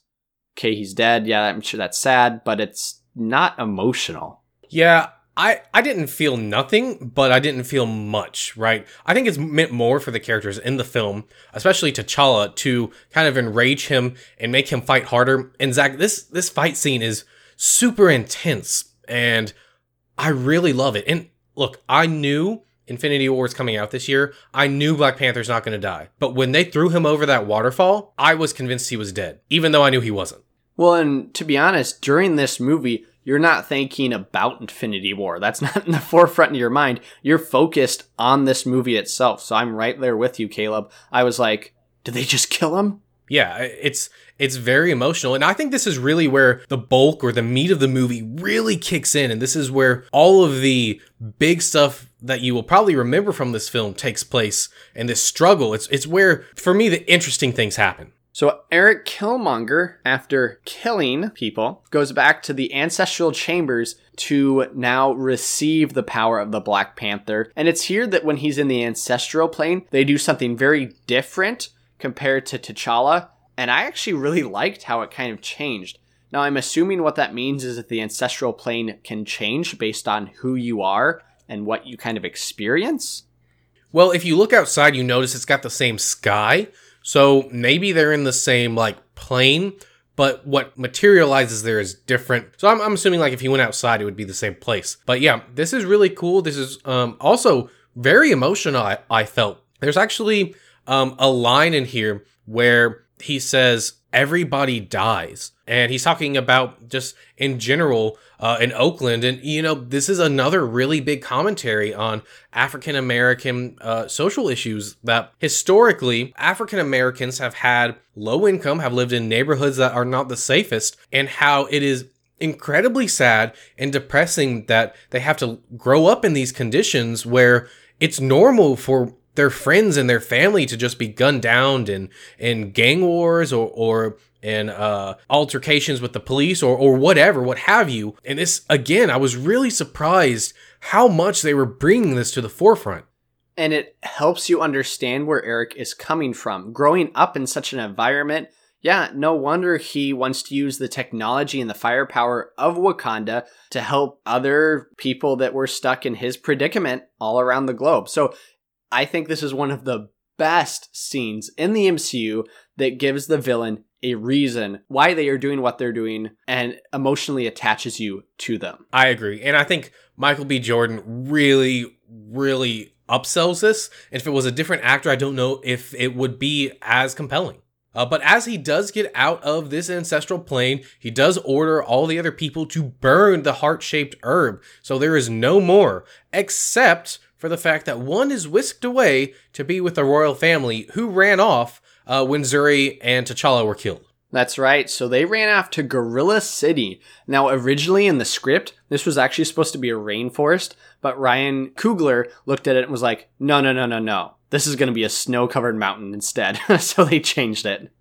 okay, he's dead. Yeah, I'm sure that's sad, but it's not emotional. Yeah, I, I didn't feel nothing, but I didn't feel much, right? I think it's meant more for the characters in the film, especially T'Challa, to kind of enrage him and make him fight harder. And Zach, this this fight scene is super intense, and I really love it. And look, I knew Infinity War is coming out this year. I knew Black Panther's not going to die, but when they threw him over that waterfall, I was convinced he was dead, even though I knew he wasn't. Well, and to be honest, during this movie, you're not thinking about Infinity War. That's (laughs) not in the forefront of your mind. You're focused on this movie itself. So I'm right there with you, Caleb. I was like, did they just kill him? Yeah, it's it's very emotional and I think this is really where the bulk or the meat of the movie really kicks in and this is where all of the big stuff that you will probably remember from this film takes place and this struggle. It's it's where for me the interesting things happen. So Eric Killmonger, after killing people, goes back to the ancestral chambers to now receive the power of the Black Panther. And it's here that when he's in the ancestral plane, they do something very different compared to T'Challa. And I actually really liked how it kind of changed. Now, I'm assuming what that means is that the ancestral plane can change based on who you are and what you kind of experience. Well, if you look outside, you notice it's got the same sky. So maybe they're in the same like plane, but what materializes there is different. So I'm, I'm assuming like if you went outside, it would be the same place. But yeah, this is really cool. This is um, also very emotional. I, I felt there's actually um, a line in here where he says everybody dies and he's talking about just in general uh, in Oakland. And, you know, this is another really big commentary on African American uh, social issues that historically African Americans have had low income, have lived in neighborhoods that are not the safest, and how it is incredibly sad and depressing that they have to grow up in these conditions where it's normal for their friends and their family to just be gunned down in in gang wars or or in uh, altercations with the police or or whatever, what have you. And this again, I was really surprised how much they were bringing this to the forefront. And it helps you understand where Eric is coming from. Growing up in such an environment, yeah, no wonder he wants to use the technology and the firepower of Wakanda to help other people that were stuck in his predicament all around the globe. So I think this is one of the best scenes in the MCU that gives the villain a reason why they are doing what they're doing and emotionally attaches you to them. I agree. And I think Michael B. Jordan really, really upsells this. If it was a different actor, I don't know if it would be as compelling. Uh, but as he does get out of this ancestral plane, he does order all the other people to burn the heart shaped herb. So there is no more, except for the fact that one is whisked away to be with the royal family who ran off uh, when Shuri and T'Challa were killed. That's right. So they ran off to Gorilla City. Now, originally in the script, this was actually supposed to be a rainforest, but Ryan Coogler looked at it and was like, no, no, no, no, no. This is going to be a snow covered mountain instead. (laughs) so they changed it.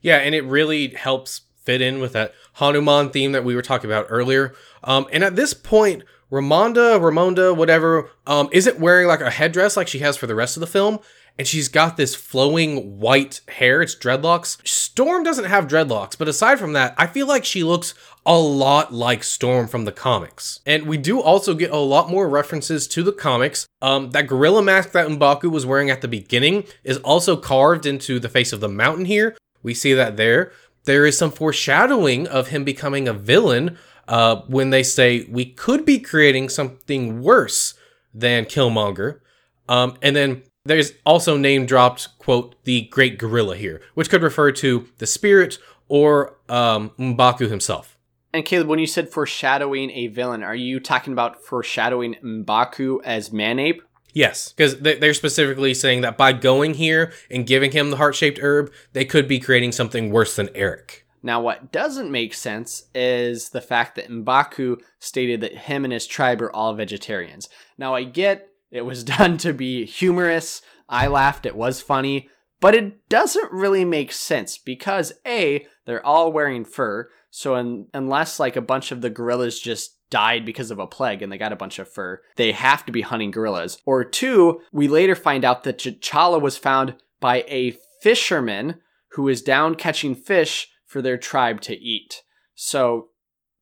Yeah, and it really helps fit in with that Hanuman theme that we were talking about earlier. Um, and at this point, Ramonda, Ramonda, whatever, um, isn't wearing like a headdress like she has for the rest of the film and she's got this flowing white hair. It's dreadlocks. Storm doesn't have dreadlocks, but aside from that, I feel like she looks a lot like Storm from the comics. And we do also get a lot more references to the comics. Um, that gorilla mask that Mbaku was wearing at the beginning is also carved into the face of the mountain here. We see that there. There is some foreshadowing of him becoming a villain uh, when they say we could be creating something worse than Killmonger. Um, and then there's also name dropped, quote, the Great Gorilla here, which could refer to the spirit or um, Mbaku himself. And Caleb, when you said foreshadowing a villain, are you talking about foreshadowing Mbaku as Man-Ape? Yes, because they're specifically saying that by going here and giving him the heart shaped herb, they could be creating something worse than Eric. Now, what doesn't make sense is the fact that Mbaku stated that him and his tribe are all vegetarians. Now, I get it was (laughs) done to be humorous. I laughed. It was funny. But it doesn't really make sense because A, they're all wearing fur. So un- unless like a bunch of the gorillas just died because of a plague and they got a bunch of fur, they have to be hunting gorillas. Or two, we later find out that T'Challa was found by a fisherman who is down catching fish for their tribe to eat. So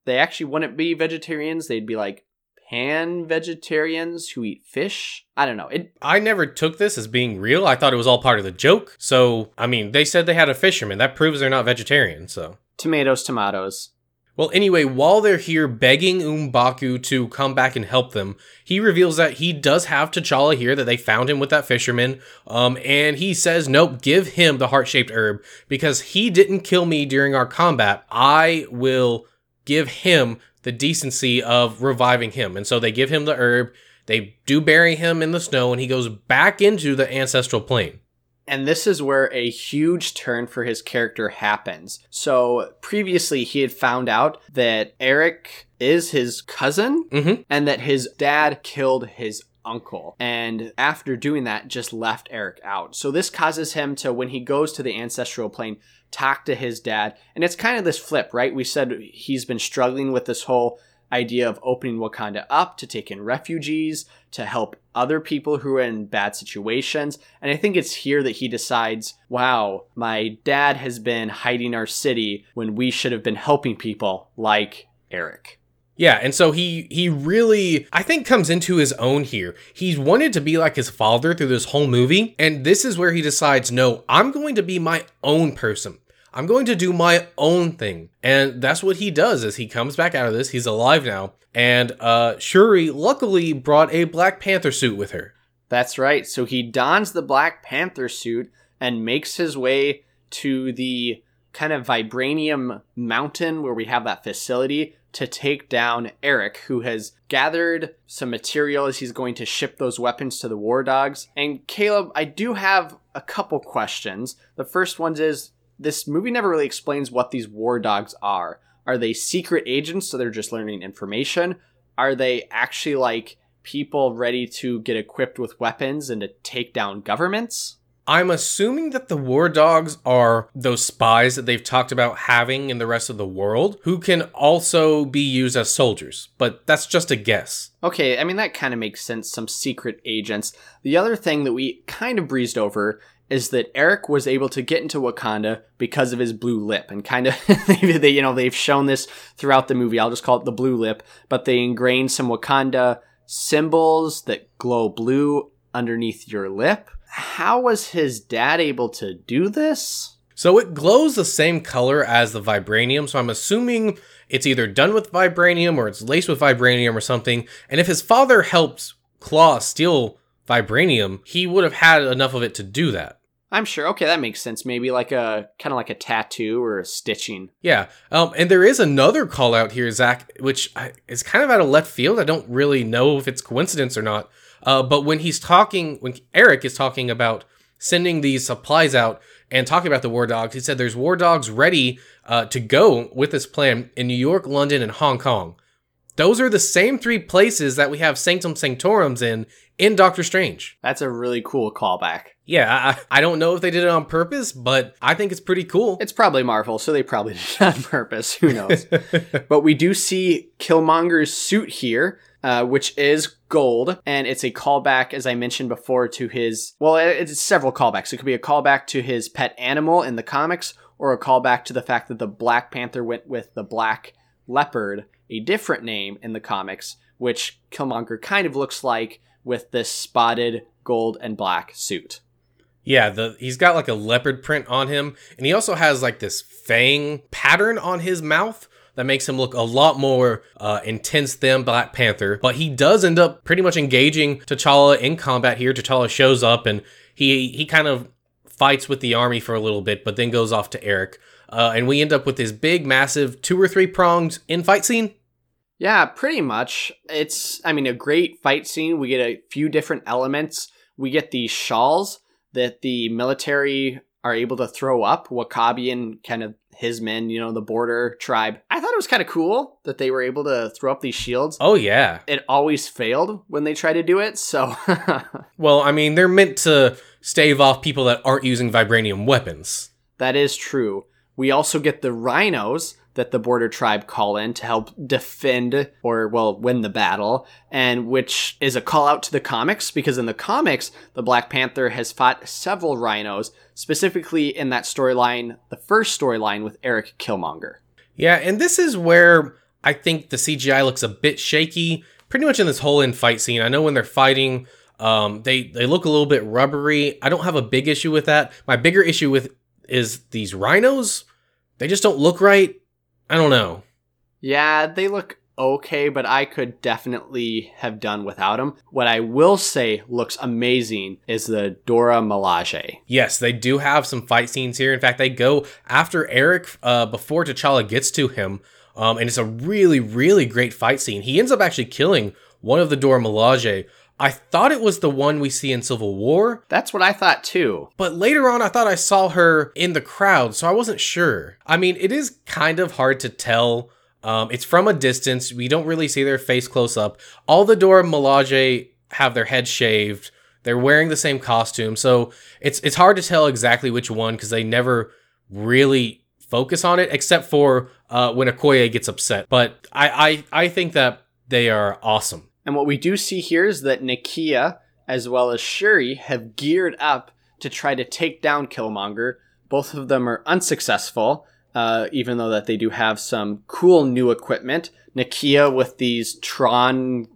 they actually wouldn't be vegetarians. They'd be like pan vegetarians who eat fish. I don't know. It I never took this as being real. I thought it was all part of the joke. So, I mean, they said they had a fisherman. That proves they're not vegetarian, so. tomatoes, tomatoes. Well, anyway, while they're here begging M'Baku to come back and help them, he reveals that he does have T'Challa here, that they found him with that fisherman. Um, and he says, nope, give him the heart shaped herb because he didn't kill me during our combat. I will give him the decency of reviving him. And so they give him the herb. They do bury him in the snow, and he goes back into the ancestral plane. And this is where a huge turn for his character happens. So previously, he had found out that Eric is his cousin Mhm. and that his dad killed his uncle. And after doing that, just left Eric out. So this causes him to, when he goes to the ancestral plane, talk to his dad. And it's kind of this flip, right? We said he's been struggling with this whole idea of opening Wakanda up to take in refugees, to help other people who are in bad situations. And I think it's here that he decides, wow, my dad has been hiding our city when we should have been helping people like Eric. Yeah, and so he he really I think comes into his own here. He's wanted to be like his father through this whole movie, and this is where he decides, "No, I'm going to be my own person. I'm going to do my own thing." And that's what he does as he comes back out of this. He's alive now, and uh Shuri luckily brought a Black Panther suit with her. That's right. So he dons the Black Panther suit and makes his way to the kind of vibranium mountain where we have that facility to take down Eric, who has gathered some material as he's going to ship those weapons to the war dogs. And Caleb, I do have a couple questions. The first one is this movie never really explains what these war dogs are. Are they secret agents, so they're just learning information? Are they actually like people ready to get equipped with weapons and to take down governments? I'm assuming that the war dogs are those spies that they've talked about having in the rest of the world who can also be used as soldiers, but that's just a guess. Okay, I mean, that kind of makes sense. Some secret agents. The other thing that we kind of breezed over is that Eric was able to get into Wakanda because of his blue lip, and kind of (laughs) they, you know, they've shown this throughout the movie. I'll just call it the blue lip, but they ingrained some Wakanda symbols that glow blue underneath your lip. How was his dad able to do this? So it glows the same color as the vibranium, so I'm assuming it's either done with vibranium or it's laced with vibranium or something. And if his father helped Klaue steal vibranium, he would have had enough of it to do that. I'm sure. Okay, that makes sense. Maybe like a kind of like a tattoo or a stitching. Yeah, um, and there is another call out here, Zach, which is kind of out of left field. I don't really know if it's coincidence or not. Uh, but when he's talking, when Eric is talking about sending these supplies out and talking about the war dogs, he said there's war dogs ready uh, to go with this plan in New York, London, and Hong Kong. Those are the same three places that we have Sanctum Sanctorums in in Doctor Strange. That's a really cool callback. Yeah, I, I don't know if they did it on purpose, but I think it's pretty cool. It's probably Marvel, so they probably (laughs) did it on purpose. Who knows? (laughs) but we do see Killmonger's suit here, uh, which is gold, and it's a callback, as I mentioned before, to his. Well, it's several callbacks. It could be a callback to his pet animal in the comics, or a callback to the fact that the Black Panther went with the Black Leopard, a different name in the comics, which Killmonger kind of looks like with this spotted gold and black suit. Yeah, the he's got like a leopard print on him, and he also has like this fang pattern on his mouth that makes him look a lot more uh, intense than Black Panther. But he does end up pretty much engaging T'Challa in combat here. T'Challa shows up and he he kind of fights with the army for a little bit, but then goes off to Eric. Uh, and we end up with this big, massive two or three pronged in fight scene. Yeah, pretty much. It's, I mean, a great fight scene. We get a few different elements. We get these shawls that the military are able to throw up. W'Kabi and kind of his men, you know, the border tribe. I thought it was kind of cool that they were able to throw up these shields. Oh, yeah. It always failed when they try to do it, so. (laughs) well, I mean, they're meant to stave off people that aren't using vibranium weapons. That is true. We also get the rhinos that the border tribe call in to help defend or well win the battle and which is a call out to the comics because in the comics the black panther has fought several rhinos specifically in that storyline the first storyline with eric killmonger yeah and this is where i think the cgi looks a bit shaky pretty much in this whole in fight scene. I know when they're fighting, um, they they look a little bit rubbery. I don't have a big issue with that. My bigger issue with is these rhinos. They just don't look right. I don't know. Yeah, they look okay, but I could definitely have done without them. What I will say looks amazing is the Dora Milaje. Yes, they do have some fight scenes here. In fact, they go after Eric uh, before T'Challa gets to him, um, and it's a really, really great fight scene. He ends up actually killing one of the Dora Milaje. I thought it was the one we see in Civil War, That's what I thought too. but later on I thought I saw her in the crowd, so I wasn't sure. I mean, it is kind of hard to tell. Um, it's from a distance. We don't really see their face close up. All the Dora Milaje have their head shaved. They're wearing the same costume, so it's it's hard to tell exactly which one because they never really focus on it, except for uh, when Okoye gets upset. But I, I I think that they are awesome. And what we do see here is that Nakia as well as Shuri have geared up to try to take down Killmonger. Both of them are unsuccessful, uh, even though that they do have some cool new equipment. Nakia with these Tron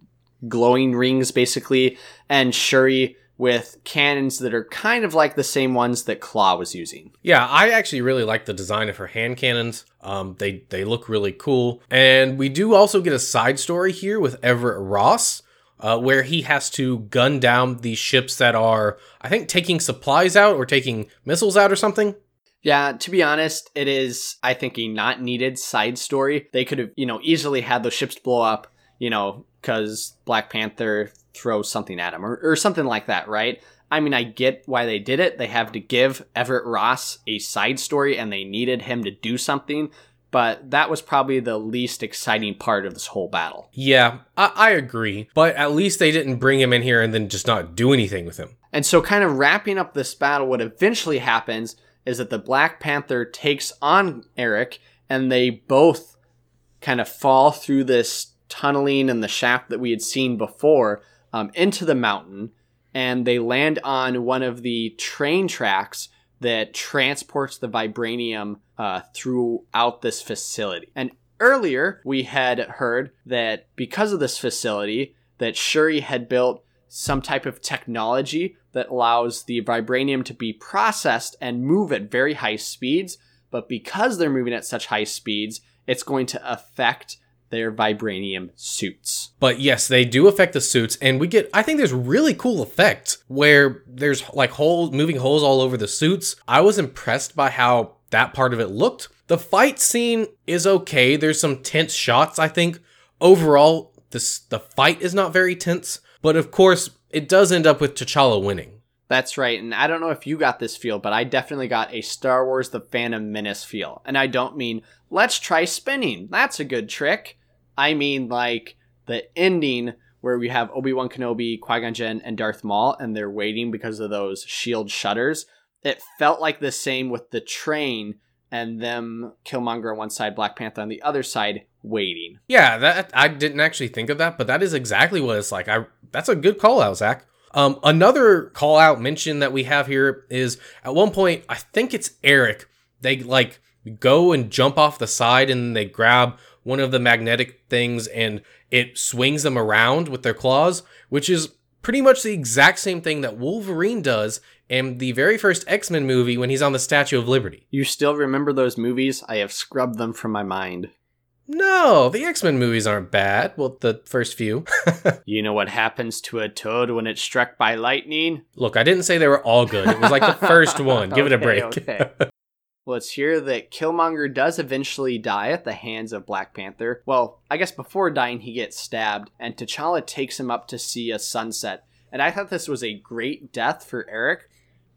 glowing rings, basically, and Shuri with cannons that are kind of like the same ones that Klaue was using. Yeah, I actually really like the design of her hand cannons. Um, they they look really cool, and we do also get a side story here with Everett Ross, uh, where he has to gun down these ships that are, I think, taking supplies out or taking missiles out or something. Yeah, to be honest, it is, I think, a not needed side story. They could have, you know, easily had those ships blow up, you know, because Black Panther throws something at him or, or something like that, right? I mean, I get why they did it. They have to give Everett Ross a side story and they needed him to do something, but that was probably the least exciting part of this whole battle. Yeah, I, I agree, but at least they didn't bring him in here and then just not do anything with him. And so, kind of wrapping up this battle, what eventually happens is that the Black Panther takes on Eric, and they both kind of fall through this tunneling and the shaft that we had seen before um, into the mountain, and they land on one of the train tracks that transports the vibranium uh, throughout this facility. And earlier, we had heard that because of this facility, that Shuri had built some type of technology that allows the vibranium to be processed and move at very high speeds. But because they're moving at such high speeds, it's going to affect their vibranium suits. But yes, they do affect the suits, and we get. I think there's really cool effects where there's like holes, moving holes all over the suits. I was impressed by how that part of it looked. The fight scene is okay. There's some tense shots. I think overall, this the fight is not very tense, but of course, it does end up with T'Challa winning. That's right, and I don't know if you got this feel, but I definitely got a Star Wars The Phantom Menace feel. And I don't mean, let's try spinning. That's a good trick. I mean, like, the ending where we have Obi Wan Kenobi, Qui Gon Jinn, and Darth Maul, and they're waiting because of those shield shutters. It felt like the same with the train and them Killmonger on one side, Black Panther on the other side, waiting. Yeah, that I didn't actually think of that, but that is exactly what it's like. I that's a good call out, Zach. Um, another call out mention that we have here is at one point, I think it's Eric. They like go and jump off the side and they grab one of the magnetic things and it swings them around with their claws, which is pretty much the exact same thing that Wolverine does in the very first X Men movie when he's on the Statue of Liberty. You still remember those movies? I have scrubbed them from my mind. No, the X Men movies aren't bad. Well, the first few. (laughs) You know what happens to a toad when it's struck by lightning? Look, I didn't say they were all good. It was like the (laughs) first one. Give it a break. okay. Well, it's here that Killmonger does eventually die at the hands of Black Panther. Well, I guess before dying, he gets stabbed, and T'Challa takes him up to see a sunset. And I thought this was a great death for Eric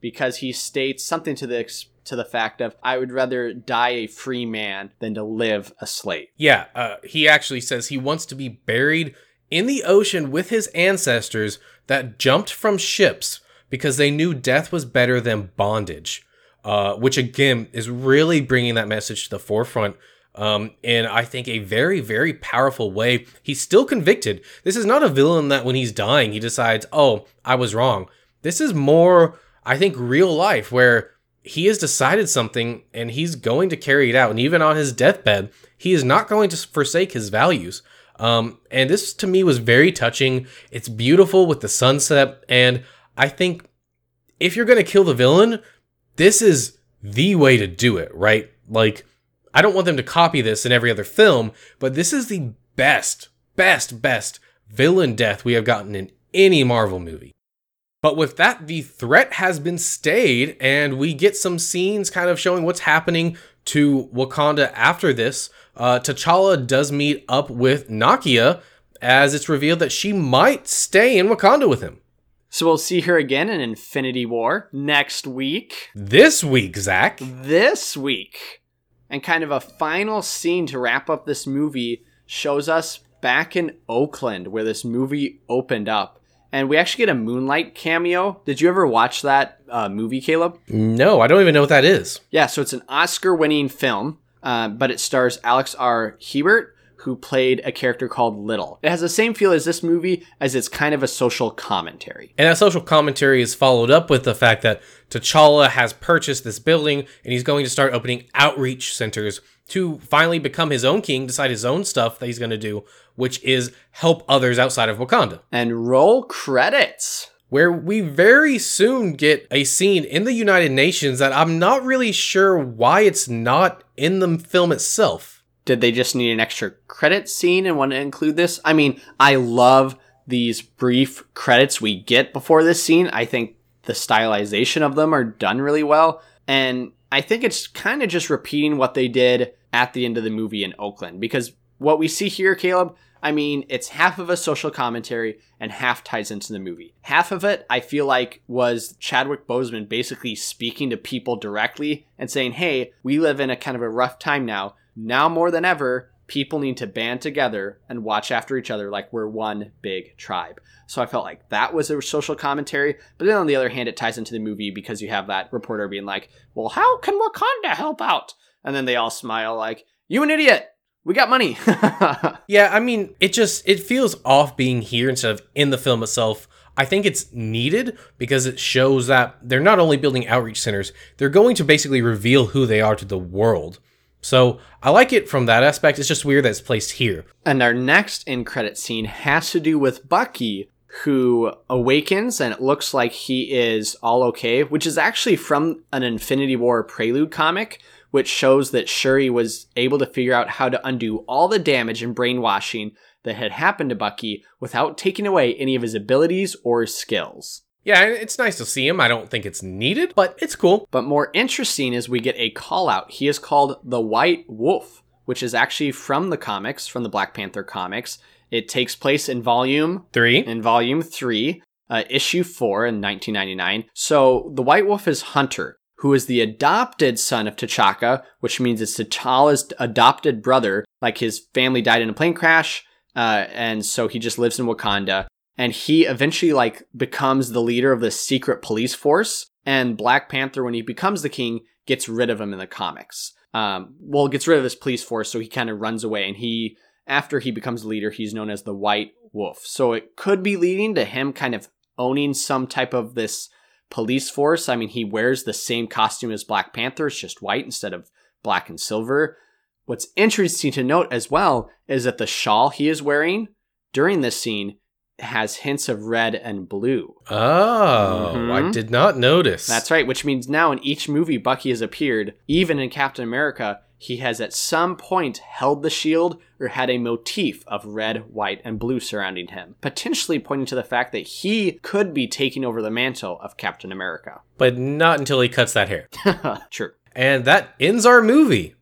because he states something to the to the fact of I would rather die a free man than to live a slave. Yeah, uh, he actually says he wants to be buried in the ocean with his ancestors that jumped from ships because they knew death was better than bondage. Uh, which again is really bringing that message to the forefront um, in I think a very very powerful way. He's still convicted. This is not a villain that when he's dying he decides, oh, I was wrong. This is more I think real life where he has decided something and he's going to carry it out. And even on his deathbed, he is not going to forsake his values. Um, and this to me was very touching. It's beautiful with the sunset, and I think if you're gonna kill the villain, this is the way to do it, right? Like, I don't want them to copy this in every other film, but this is the best, best, best villain death we have gotten in any Marvel movie. But with that, the threat has been stayed, and we get some scenes kind of showing what's happening to Wakanda after this. Uh, T'Challa does meet up with Nakia as it's revealed that she might stay in Wakanda with him. So we'll see her again in Infinity War next week. This week, Zach. This week. And kind of a final scene to wrap up this movie shows us back in Oakland where this movie opened up. And we actually get a Moonlight cameo. Did you ever watch that uh, movie, Caleb? No, I don't even know what that is. Yeah, so it's an Oscar winning film, uh, but it stars Alex R. Hibbert, who played a character called Little. It has the same feel as this movie, as it's kind of a social commentary. And that social commentary is followed up with the fact that T'Challa has purchased this building and he's going to start opening outreach centers to finally become his own king, decide his own stuff that he's going to do, which is help others outside of Wakanda. And roll credits. Where we very soon get a scene in the United Nations that I'm not really sure why it's not in the film itself. Did they just need an extra credit scene and want to include this? I mean, I love these brief credits we get before this scene. I think the stylization of them are done really well. And I think it's kind of just repeating what they did at the end of the movie in Oakland because what we see here, Caleb, I mean, it's half of a social commentary and half ties into the movie. Half of it, I feel like, was Chadwick Boseman basically speaking to people directly and saying, hey, we live in a kind of a rough time now. Now more than ever, people need to band together and watch after each other like we're one big tribe. So I felt like that was a social commentary. But then on the other hand, it ties into the movie because you have that reporter being like, well, how can Wakanda help out? And then they all smile like, you an idiot we got money. (laughs) yeah, I mean, it just it feels off being here instead of in the film itself. I think it's needed because it shows that they're not only building outreach centers, they're going to basically reveal who they are to the world. So I like it from that aspect. It's just weird that it's placed here. And our next in credit scene has to do with Bucky, who awakens and it looks like he is all okay, which is actually from an Infinity War prelude comic which shows that Shuri was able to figure out how to undo all the damage and brainwashing that had happened to Bucky without taking away any of his abilities or skills. Yeah, it's nice to see him. I don't think it's needed, but it's cool. But more interesting is we get a call out. He is called the White Wolf, which is actually from the comics, from the Black Panther comics. It takes place in volume three. In volume three, uh, issue four in 1999. So the White Wolf is Hunter, who is the adopted son of T'Chaka, which means it's T'Challa's adopted brother. Like his family died in a plane crash, uh, and so he just lives in Wakanda. And he eventually like becomes the leader of the secret police force. And Black Panther, when he becomes the king, gets rid of him in the comics. Um, well, gets rid of this police force, so he kind of runs away. And he, after he becomes leader, he's known as the White Wolf. So it could be leading to him kind of owning some type of this police force. I mean, he wears the same costume as Black Panther, it's just white instead of black and silver. What's interesting to note as well is that the shawl he is wearing during this scene has hints of red and blue. Oh, mm-hmm. I did not notice. That's right, which means now in each movie Bucky has appeared, even in Captain America, he has at some point held the shield or had a motif of red, white, and blue surrounding him, potentially pointing to the fact that he could be taking over the mantle of Captain America. But not until he cuts that hair. (laughs) True. And that ends our movie.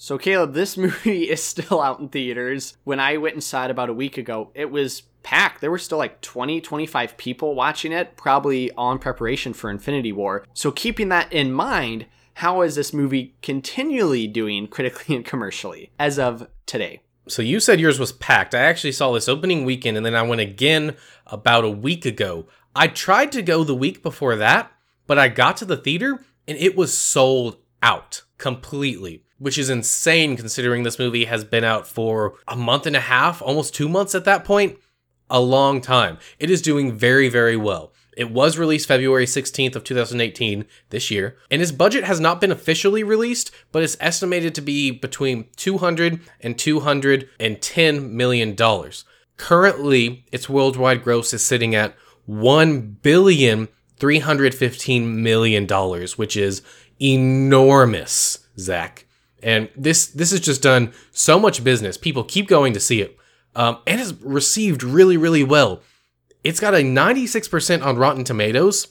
So, Caleb, this (laughs) movie is still out in theaters. When I went inside about a week ago, it was packed. There were still like 20, 25 people watching it, probably all in preparation for Infinity War. So, keeping that in mind, how is this movie continually doing critically (laughs) and commercially as of today? So you said yours was packed. I actually saw this opening weekend and then I went again about a week ago. I tried to go the week before that, but I got to the theater and it was sold out completely, which is insane considering this movie has been out for a month and a half, almost two months at that point. A long time. It is doing very, very well. It was released February 16th of 2018 this year, and its budget has not been officially released, but it's estimated to be between 200 and 210 million dollars. Currently, its worldwide gross is sitting at 1 billion 315 million dollars, which is enormous, Zach. And this this has just done so much business. People keep going to see it, um, and it's received really, really well. It's got a 96% on Rotten Tomatoes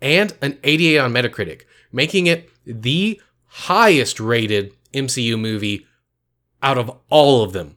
and an 88 on Metacritic, making it the highest rated MCU movie out of all of them.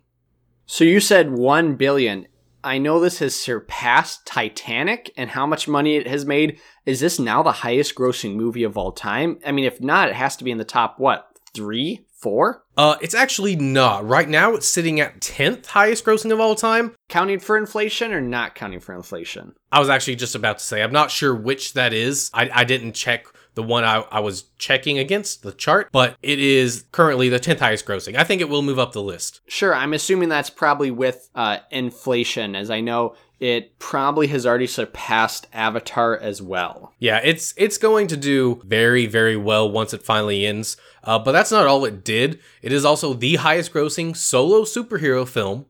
So you said 1 billion. I know this has surpassed Titanic and how much money it has made. Is this now the highest grossing movie of all time? I mean, if not, it has to be in the top, what, three, four? Uh, it's actually not. Right now, it's sitting at 10th highest grossing of all time. Counting for inflation or not counting for inflation? I was actually just about to say, I'm not sure which that is. I, I didn't check the one I, I was checking against the chart, but it is currently the 10th highest grossing. I think it will move up the list. Sure, I'm assuming that's probably with uh, inflation, as I know it probably has already surpassed Avatar as well. Yeah, it's it's going to do very very well once it finally ends. Uh, but that's not all it did. It is also the highest grossing solo superhero film,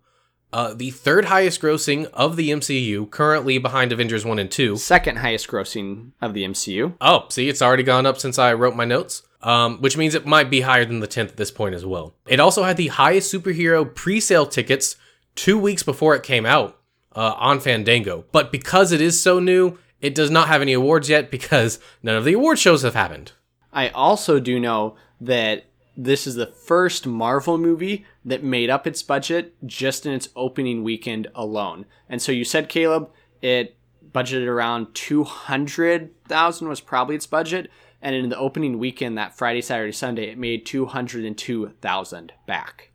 uh, the third highest grossing of the MCU, currently behind Avengers 1 and 2. Second highest grossing of the MCU. Oh, see, it's already gone up since I wrote my notes. Um, which means it might be higher than the 10th at this point as well. It also had the highest superhero pre sale tickets two weeks before it came out uh, on Fandango. But because it is so new, it does not have any awards yet because none of the award shows have happened. I also do know that this is the first Marvel movie that made up its budget just in its opening weekend alone. And so you said, Caleb, it budgeted around 200,000 was probably its budget. And in the opening weekend, that Friday, Saturday, Sunday, it made 202,000 back.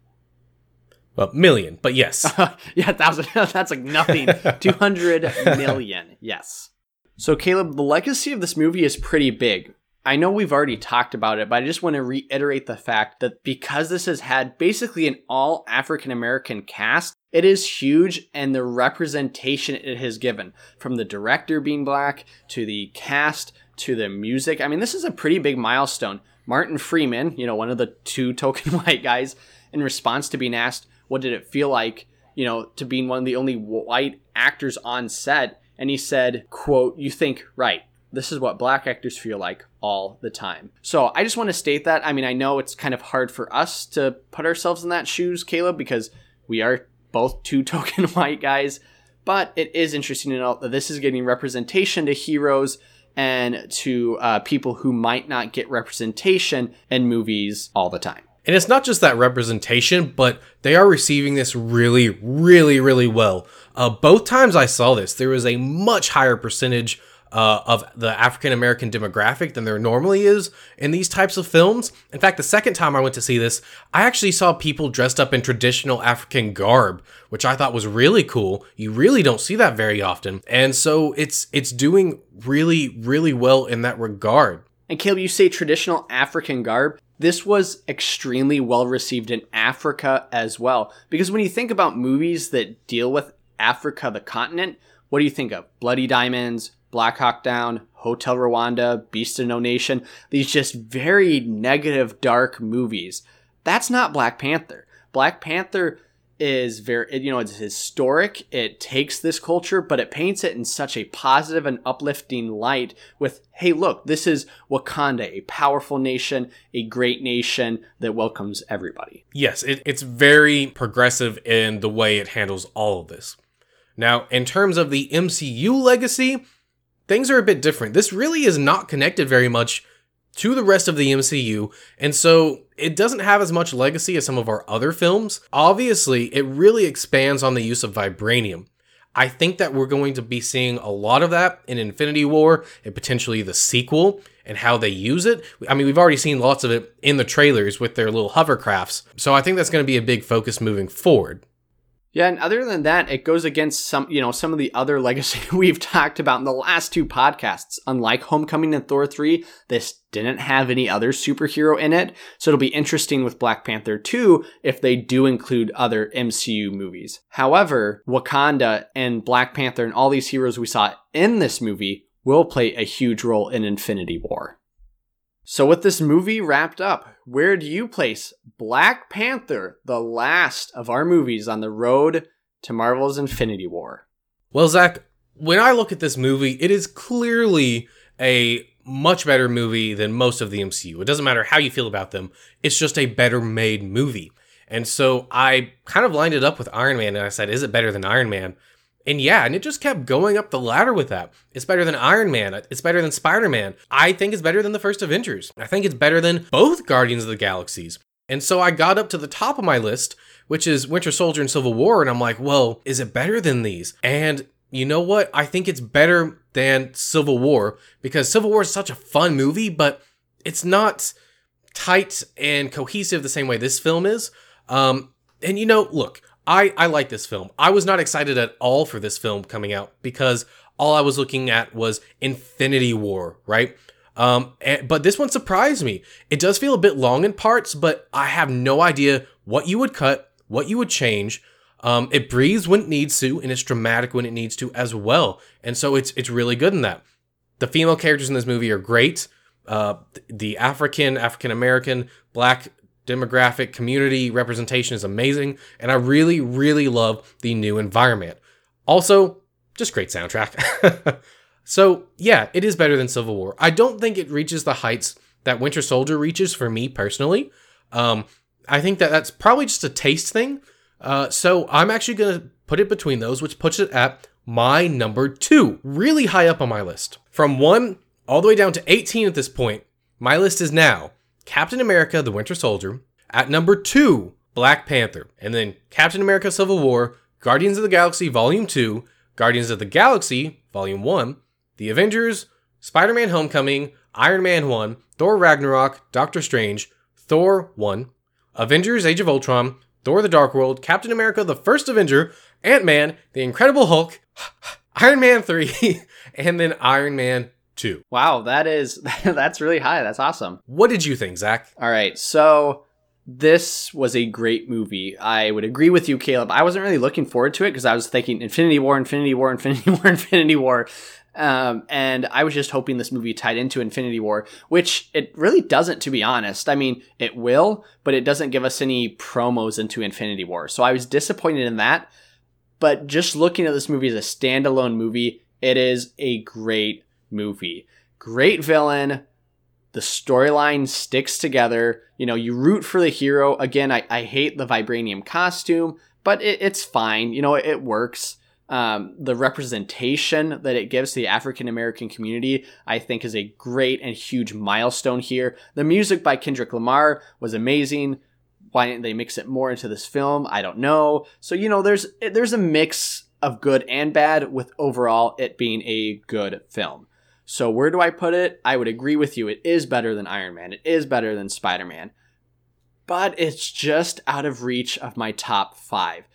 Well, million, but yes. (laughs) yeah, thousand. (laughs) That's like nothing. (laughs) 200 million. Yes. So, Caleb, the legacy of this movie is pretty big. I know we've already talked about it, but I just want to reiterate the fact that because this has had basically an all African American cast, it is huge and the representation it has given from the director being black to the cast to the music. I mean, this is a pretty big milestone. Martin Freeman, you know, one of the two token white guys, in response to being asked, what did it feel like, you know, to being one of the only white actors on set? And he said, quote, you think, right, this is what black actors feel like all the time. So I just want to state that. I mean, I know it's kind of hard for us to put ourselves in that shoes, Caleb, because we are both two (laughs) token white guys. But it is interesting to note that this is getting representation to heroes and to uh, people who might not get representation in movies all the time. And it's not just that representation, but they are receiving this really, really, really well. Uh, both times I saw this, there was a much higher percentage uh, of the African American demographic than there normally is in these types of films. In fact, the second time I went to see this, I actually saw people dressed up in traditional African garb, which I thought was really cool. You really don't see that very often, and so it's it's doing really really well in that regard. And Caleb, you say traditional African garb. This was extremely well received in Africa as well, because when you think about movies that deal with Africa, the continent, what do you think of? Bloody Diamonds, Black Hawk Down, Hotel Rwanda, Beast of No Nation, these just very negative, dark movies. That's not Black Panther. Black Panther is very, you know, it's historic. It takes this culture, but it paints it in such a positive and uplifting light with, hey, look, this is Wakanda, a powerful nation, a great nation that welcomes everybody. Yes, it, it's very progressive in the way it handles all of this. Now, in terms of the MCU legacy, things are a bit different. This really is not connected very much to the rest of the MCU, and so it doesn't have as much legacy as some of our other films. Obviously, it really expands on the use of vibranium. I think that we're going to be seeing a lot of that in Infinity War and potentially the sequel and how they use it. I mean, we've already seen lots of it in the trailers with their little hovercrafts. So I think that's going to be a big focus moving forward. Yeah, and other than that, it goes against some, you know, some of the other legacy (laughs) we've talked about in the last two podcasts. Unlike Homecoming and Thor 3, this didn't have any other superhero in it. So it'll be interesting with Black Panther 2 if they do include other MCU movies. However, Wakanda and Black Panther and all these heroes we saw in this movie will play a huge role in Infinity War. So, with this movie wrapped up, where do you place Black Panther, the last of our movies on the road to Marvel's Infinity War? Well, Zach, when I look at this movie, it is clearly a much better movie than most of the MCU. It doesn't matter how you feel about them, it's just a better made movie. And so I kind of lined it up with Iron Man and I said, is it better than Iron Man? And yeah, and it just kept going up the ladder with that. It's better than Iron Man. It's better than Spider Man. I think it's better than the first Avengers. I think it's better than both Guardians of the Galaxies. And so I got up to the top of my list, which is Winter Soldier and Civil War, and I'm like, well, is it better than these? And you know what? I think it's better than Civil War because Civil War is such a fun movie, but it's not tight and cohesive the same way this film is. Um, and you know, look, I, I like this film. I was not excited at all for this film coming out because all I was looking at was Infinity War, right? Um, and, but this one surprised me. It does feel a bit long in parts, but I have no idea what you would cut, what you would change. Um, it breathes when it needs to, and it's dramatic when it needs to as well. And so it's it's really good in that. The female characters in this movie are great. Uh, the African, African American, Black demographic community representation is amazing, and I really, really love the new environment. Also, just great soundtrack. (laughs) so, yeah, it is better than Civil War. I don't think it reaches the heights that Winter Soldier reaches for me personally. Um, I think that that's probably just a taste thing. Uh, so, I'm actually going to put it between those, which puts it at my number two, really high up on my list. From one all the way down to 18 at this point, my list is now Captain America the Winter Soldier. At number two, Black Panther. And then Captain America Civil War, Guardians of the Galaxy Volume 2, Guardians of the Galaxy Volume 1, The Avengers, Spider Man Homecoming, Iron Man 1, Thor Ragnarok, Doctor Strange, Thor 1, Avengers Age of Ultron, Thor the Dark World, Captain America the First Avenger, Ant Man, The Incredible Hulk, (sighs) Iron Man 3, (laughs) and then Iron Man two. Wow, that is (laughs) that's really high. That's awesome. What did you think, Zach? All right, so this was a great movie. I would agree with you, Caleb. I wasn't really looking forward to it because I was thinking Infinity War, Infinity War, (laughs) Infinity War, Infinity War. Um, and I was just hoping this movie tied into Infinity War, which it really doesn't, to be honest. I mean, it will, but it doesn't give us any promos into Infinity War. So I was disappointed in that. But just looking at this movie as a standalone movie, it is a great movie. Great villain. The storyline sticks together. You know, you root for the hero. Again, I, I hate the vibranium costume, but it, it's fine. You know, it, it works. Um, the representation that it gives to the African American community, I think, is a great and huge milestone here. The music by Kendrick Lamar was amazing. Why didn't they mix it more into this film? I don't know. So you know, there's there's a mix of good and bad, with overall it being a good film. So where do I put it? I would agree with you. It is better than Iron Man. It is better than Spider Man. But it's just out of reach of my top five.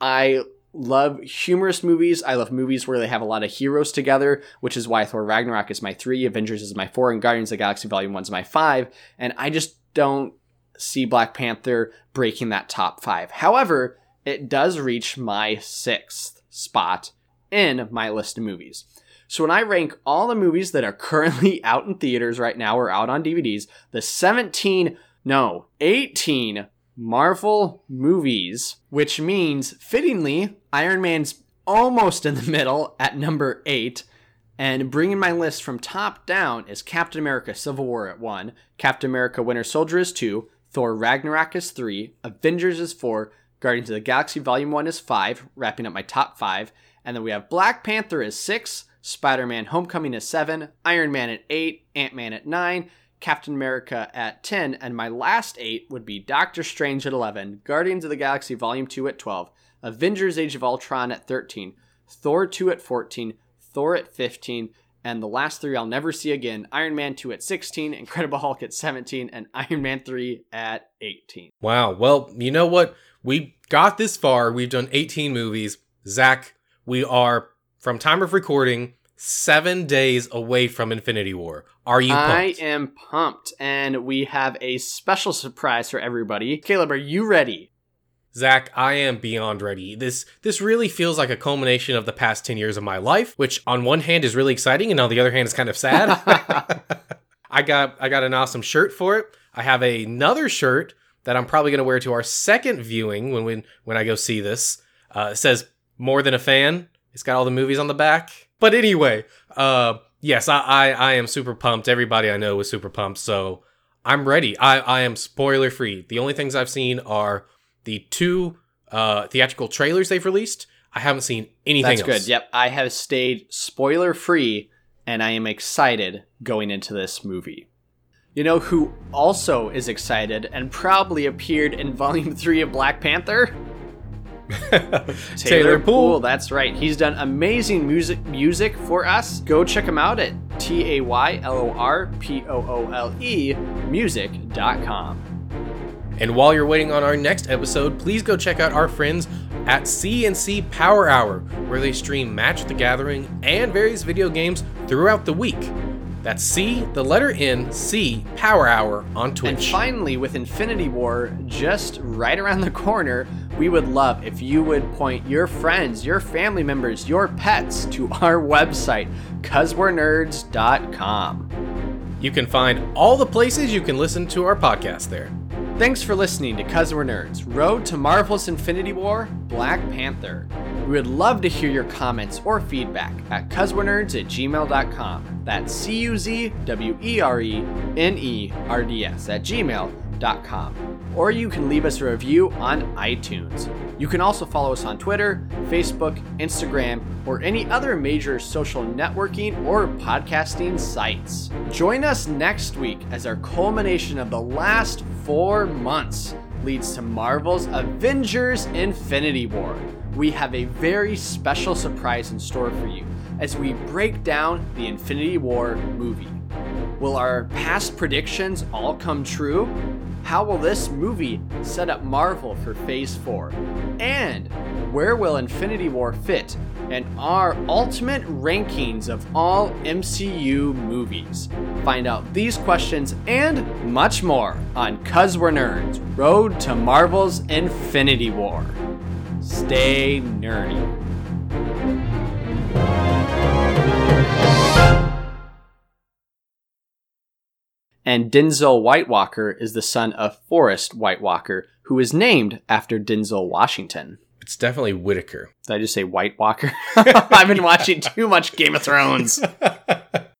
I love humorous movies. I love movies where they have a lot of heroes together, which is why Thor Ragnarok is my three, Avengers is my four, and Guardians of the Galaxy Volume 1 is my five. And I just don't see Black Panther breaking that top five. However, it does reach my sixth spot in my list of movies. So when I rank all the movies that are currently (laughs) out in theaters right now or out on DVDs, the 17, no, 18 Marvel movies, which means fittingly, Iron Man's almost in the (laughs) middle at number 8. And bringing my list from top down is Captain America Civil War at 1, Captain America Winter Soldier is 2, Thor Ragnarok is 3, Avengers is 4, Guardians of the Galaxy Volume 1 is 5, wrapping up my top 5, and then we have Black Panther is 6, Spider Man Homecoming at 7, Iron Man at 8, Ant Man at 9, Captain America at 10, and my last 8 would be Doctor Strange at 11, Guardians of the Galaxy Volume 2 at 12, Avengers Age of Ultron at 13, Thor 2 at 14, Thor at 15, and the last three I'll never see again Iron Man 2 at 16, Incredible Hulk at 17, and Iron Man 3 at 18. Wow. Well, you know what? We got this far. We've done 18 movies. Zach, we are, from time of recording, seven days away from Infinity War. Are you pumped? I am pumped, and we have a special surprise for everybody. Caleb, are you ready? Zach, I am beyond ready. This this really feels like a culmination of the past 10 years of my life, which on one hand is really exciting and on the other hand is kind of sad. (laughs) I got I got an awesome shirt for it. I have another shirt that I'm probably going to wear to our second viewing when when, when I go see this. Uh, it says more than a fan. It's got all the movies on the back. But anyway, uh, yes, I, I, I am super pumped. Everybody I know is super pumped. So I'm ready. I, I am spoiler free. The only things I've seen are the two uh, theatrical trailers they've released. I haven't seen anything That's else. good. Yep. I have stayed spoiler free and I am excited going into this movie. You know who also is excited and probably appeared in (laughs) Volume 3 of Black Panther? Taylor Poole. That's right. He's done amazing music music for us. Go check him out at T A Y L O R P O O L E music.com. And while you're waiting on our next episode, please go check out our friends at CNC Power Hour, where they stream Magic the Gathering and various video games throughout the week. That's C, the letter N, C, Power Hour on Twitch. And finally, with Infinity War just right around the corner, we would love if you would point your friends, your family members, your pets to our website, cuzwe'renerds.com. You can find all the places you can listen to our podcast there. Thanks for listening to Cuz We're Nerds Road to Marvel's Infinity War Black Panther. We would love to hear your comments or feedback at cuzwe'renerds at gmail.com. That's C U Z W E R E N E R D S at gmail.com. Or you can leave us a review on iTunes. You can also follow us on Twitter, Facebook, Instagram, or any other major social networking or podcasting sites. Join us next week as our culmination of the last four months leads to Marvel's Avengers Infinity War. We have a very special surprise in store for you as we break down the Infinity War movie. Will our past predictions all come true? How will this movie set up Marvel for Phase 4? And where will Infinity War fit in our ultimate rankings of all MCU movies? Find out these questions and much more on Cuz We're Nerds Road to Marvel's Infinity War. Stay nerdy. And Denzel White Walker is the son of Forest White Walker, who is named after Denzel Washington. It's definitely Whitaker. Did I just say White Walker? (laughs) I've been (laughs) watching too much Game of Thrones. (laughs)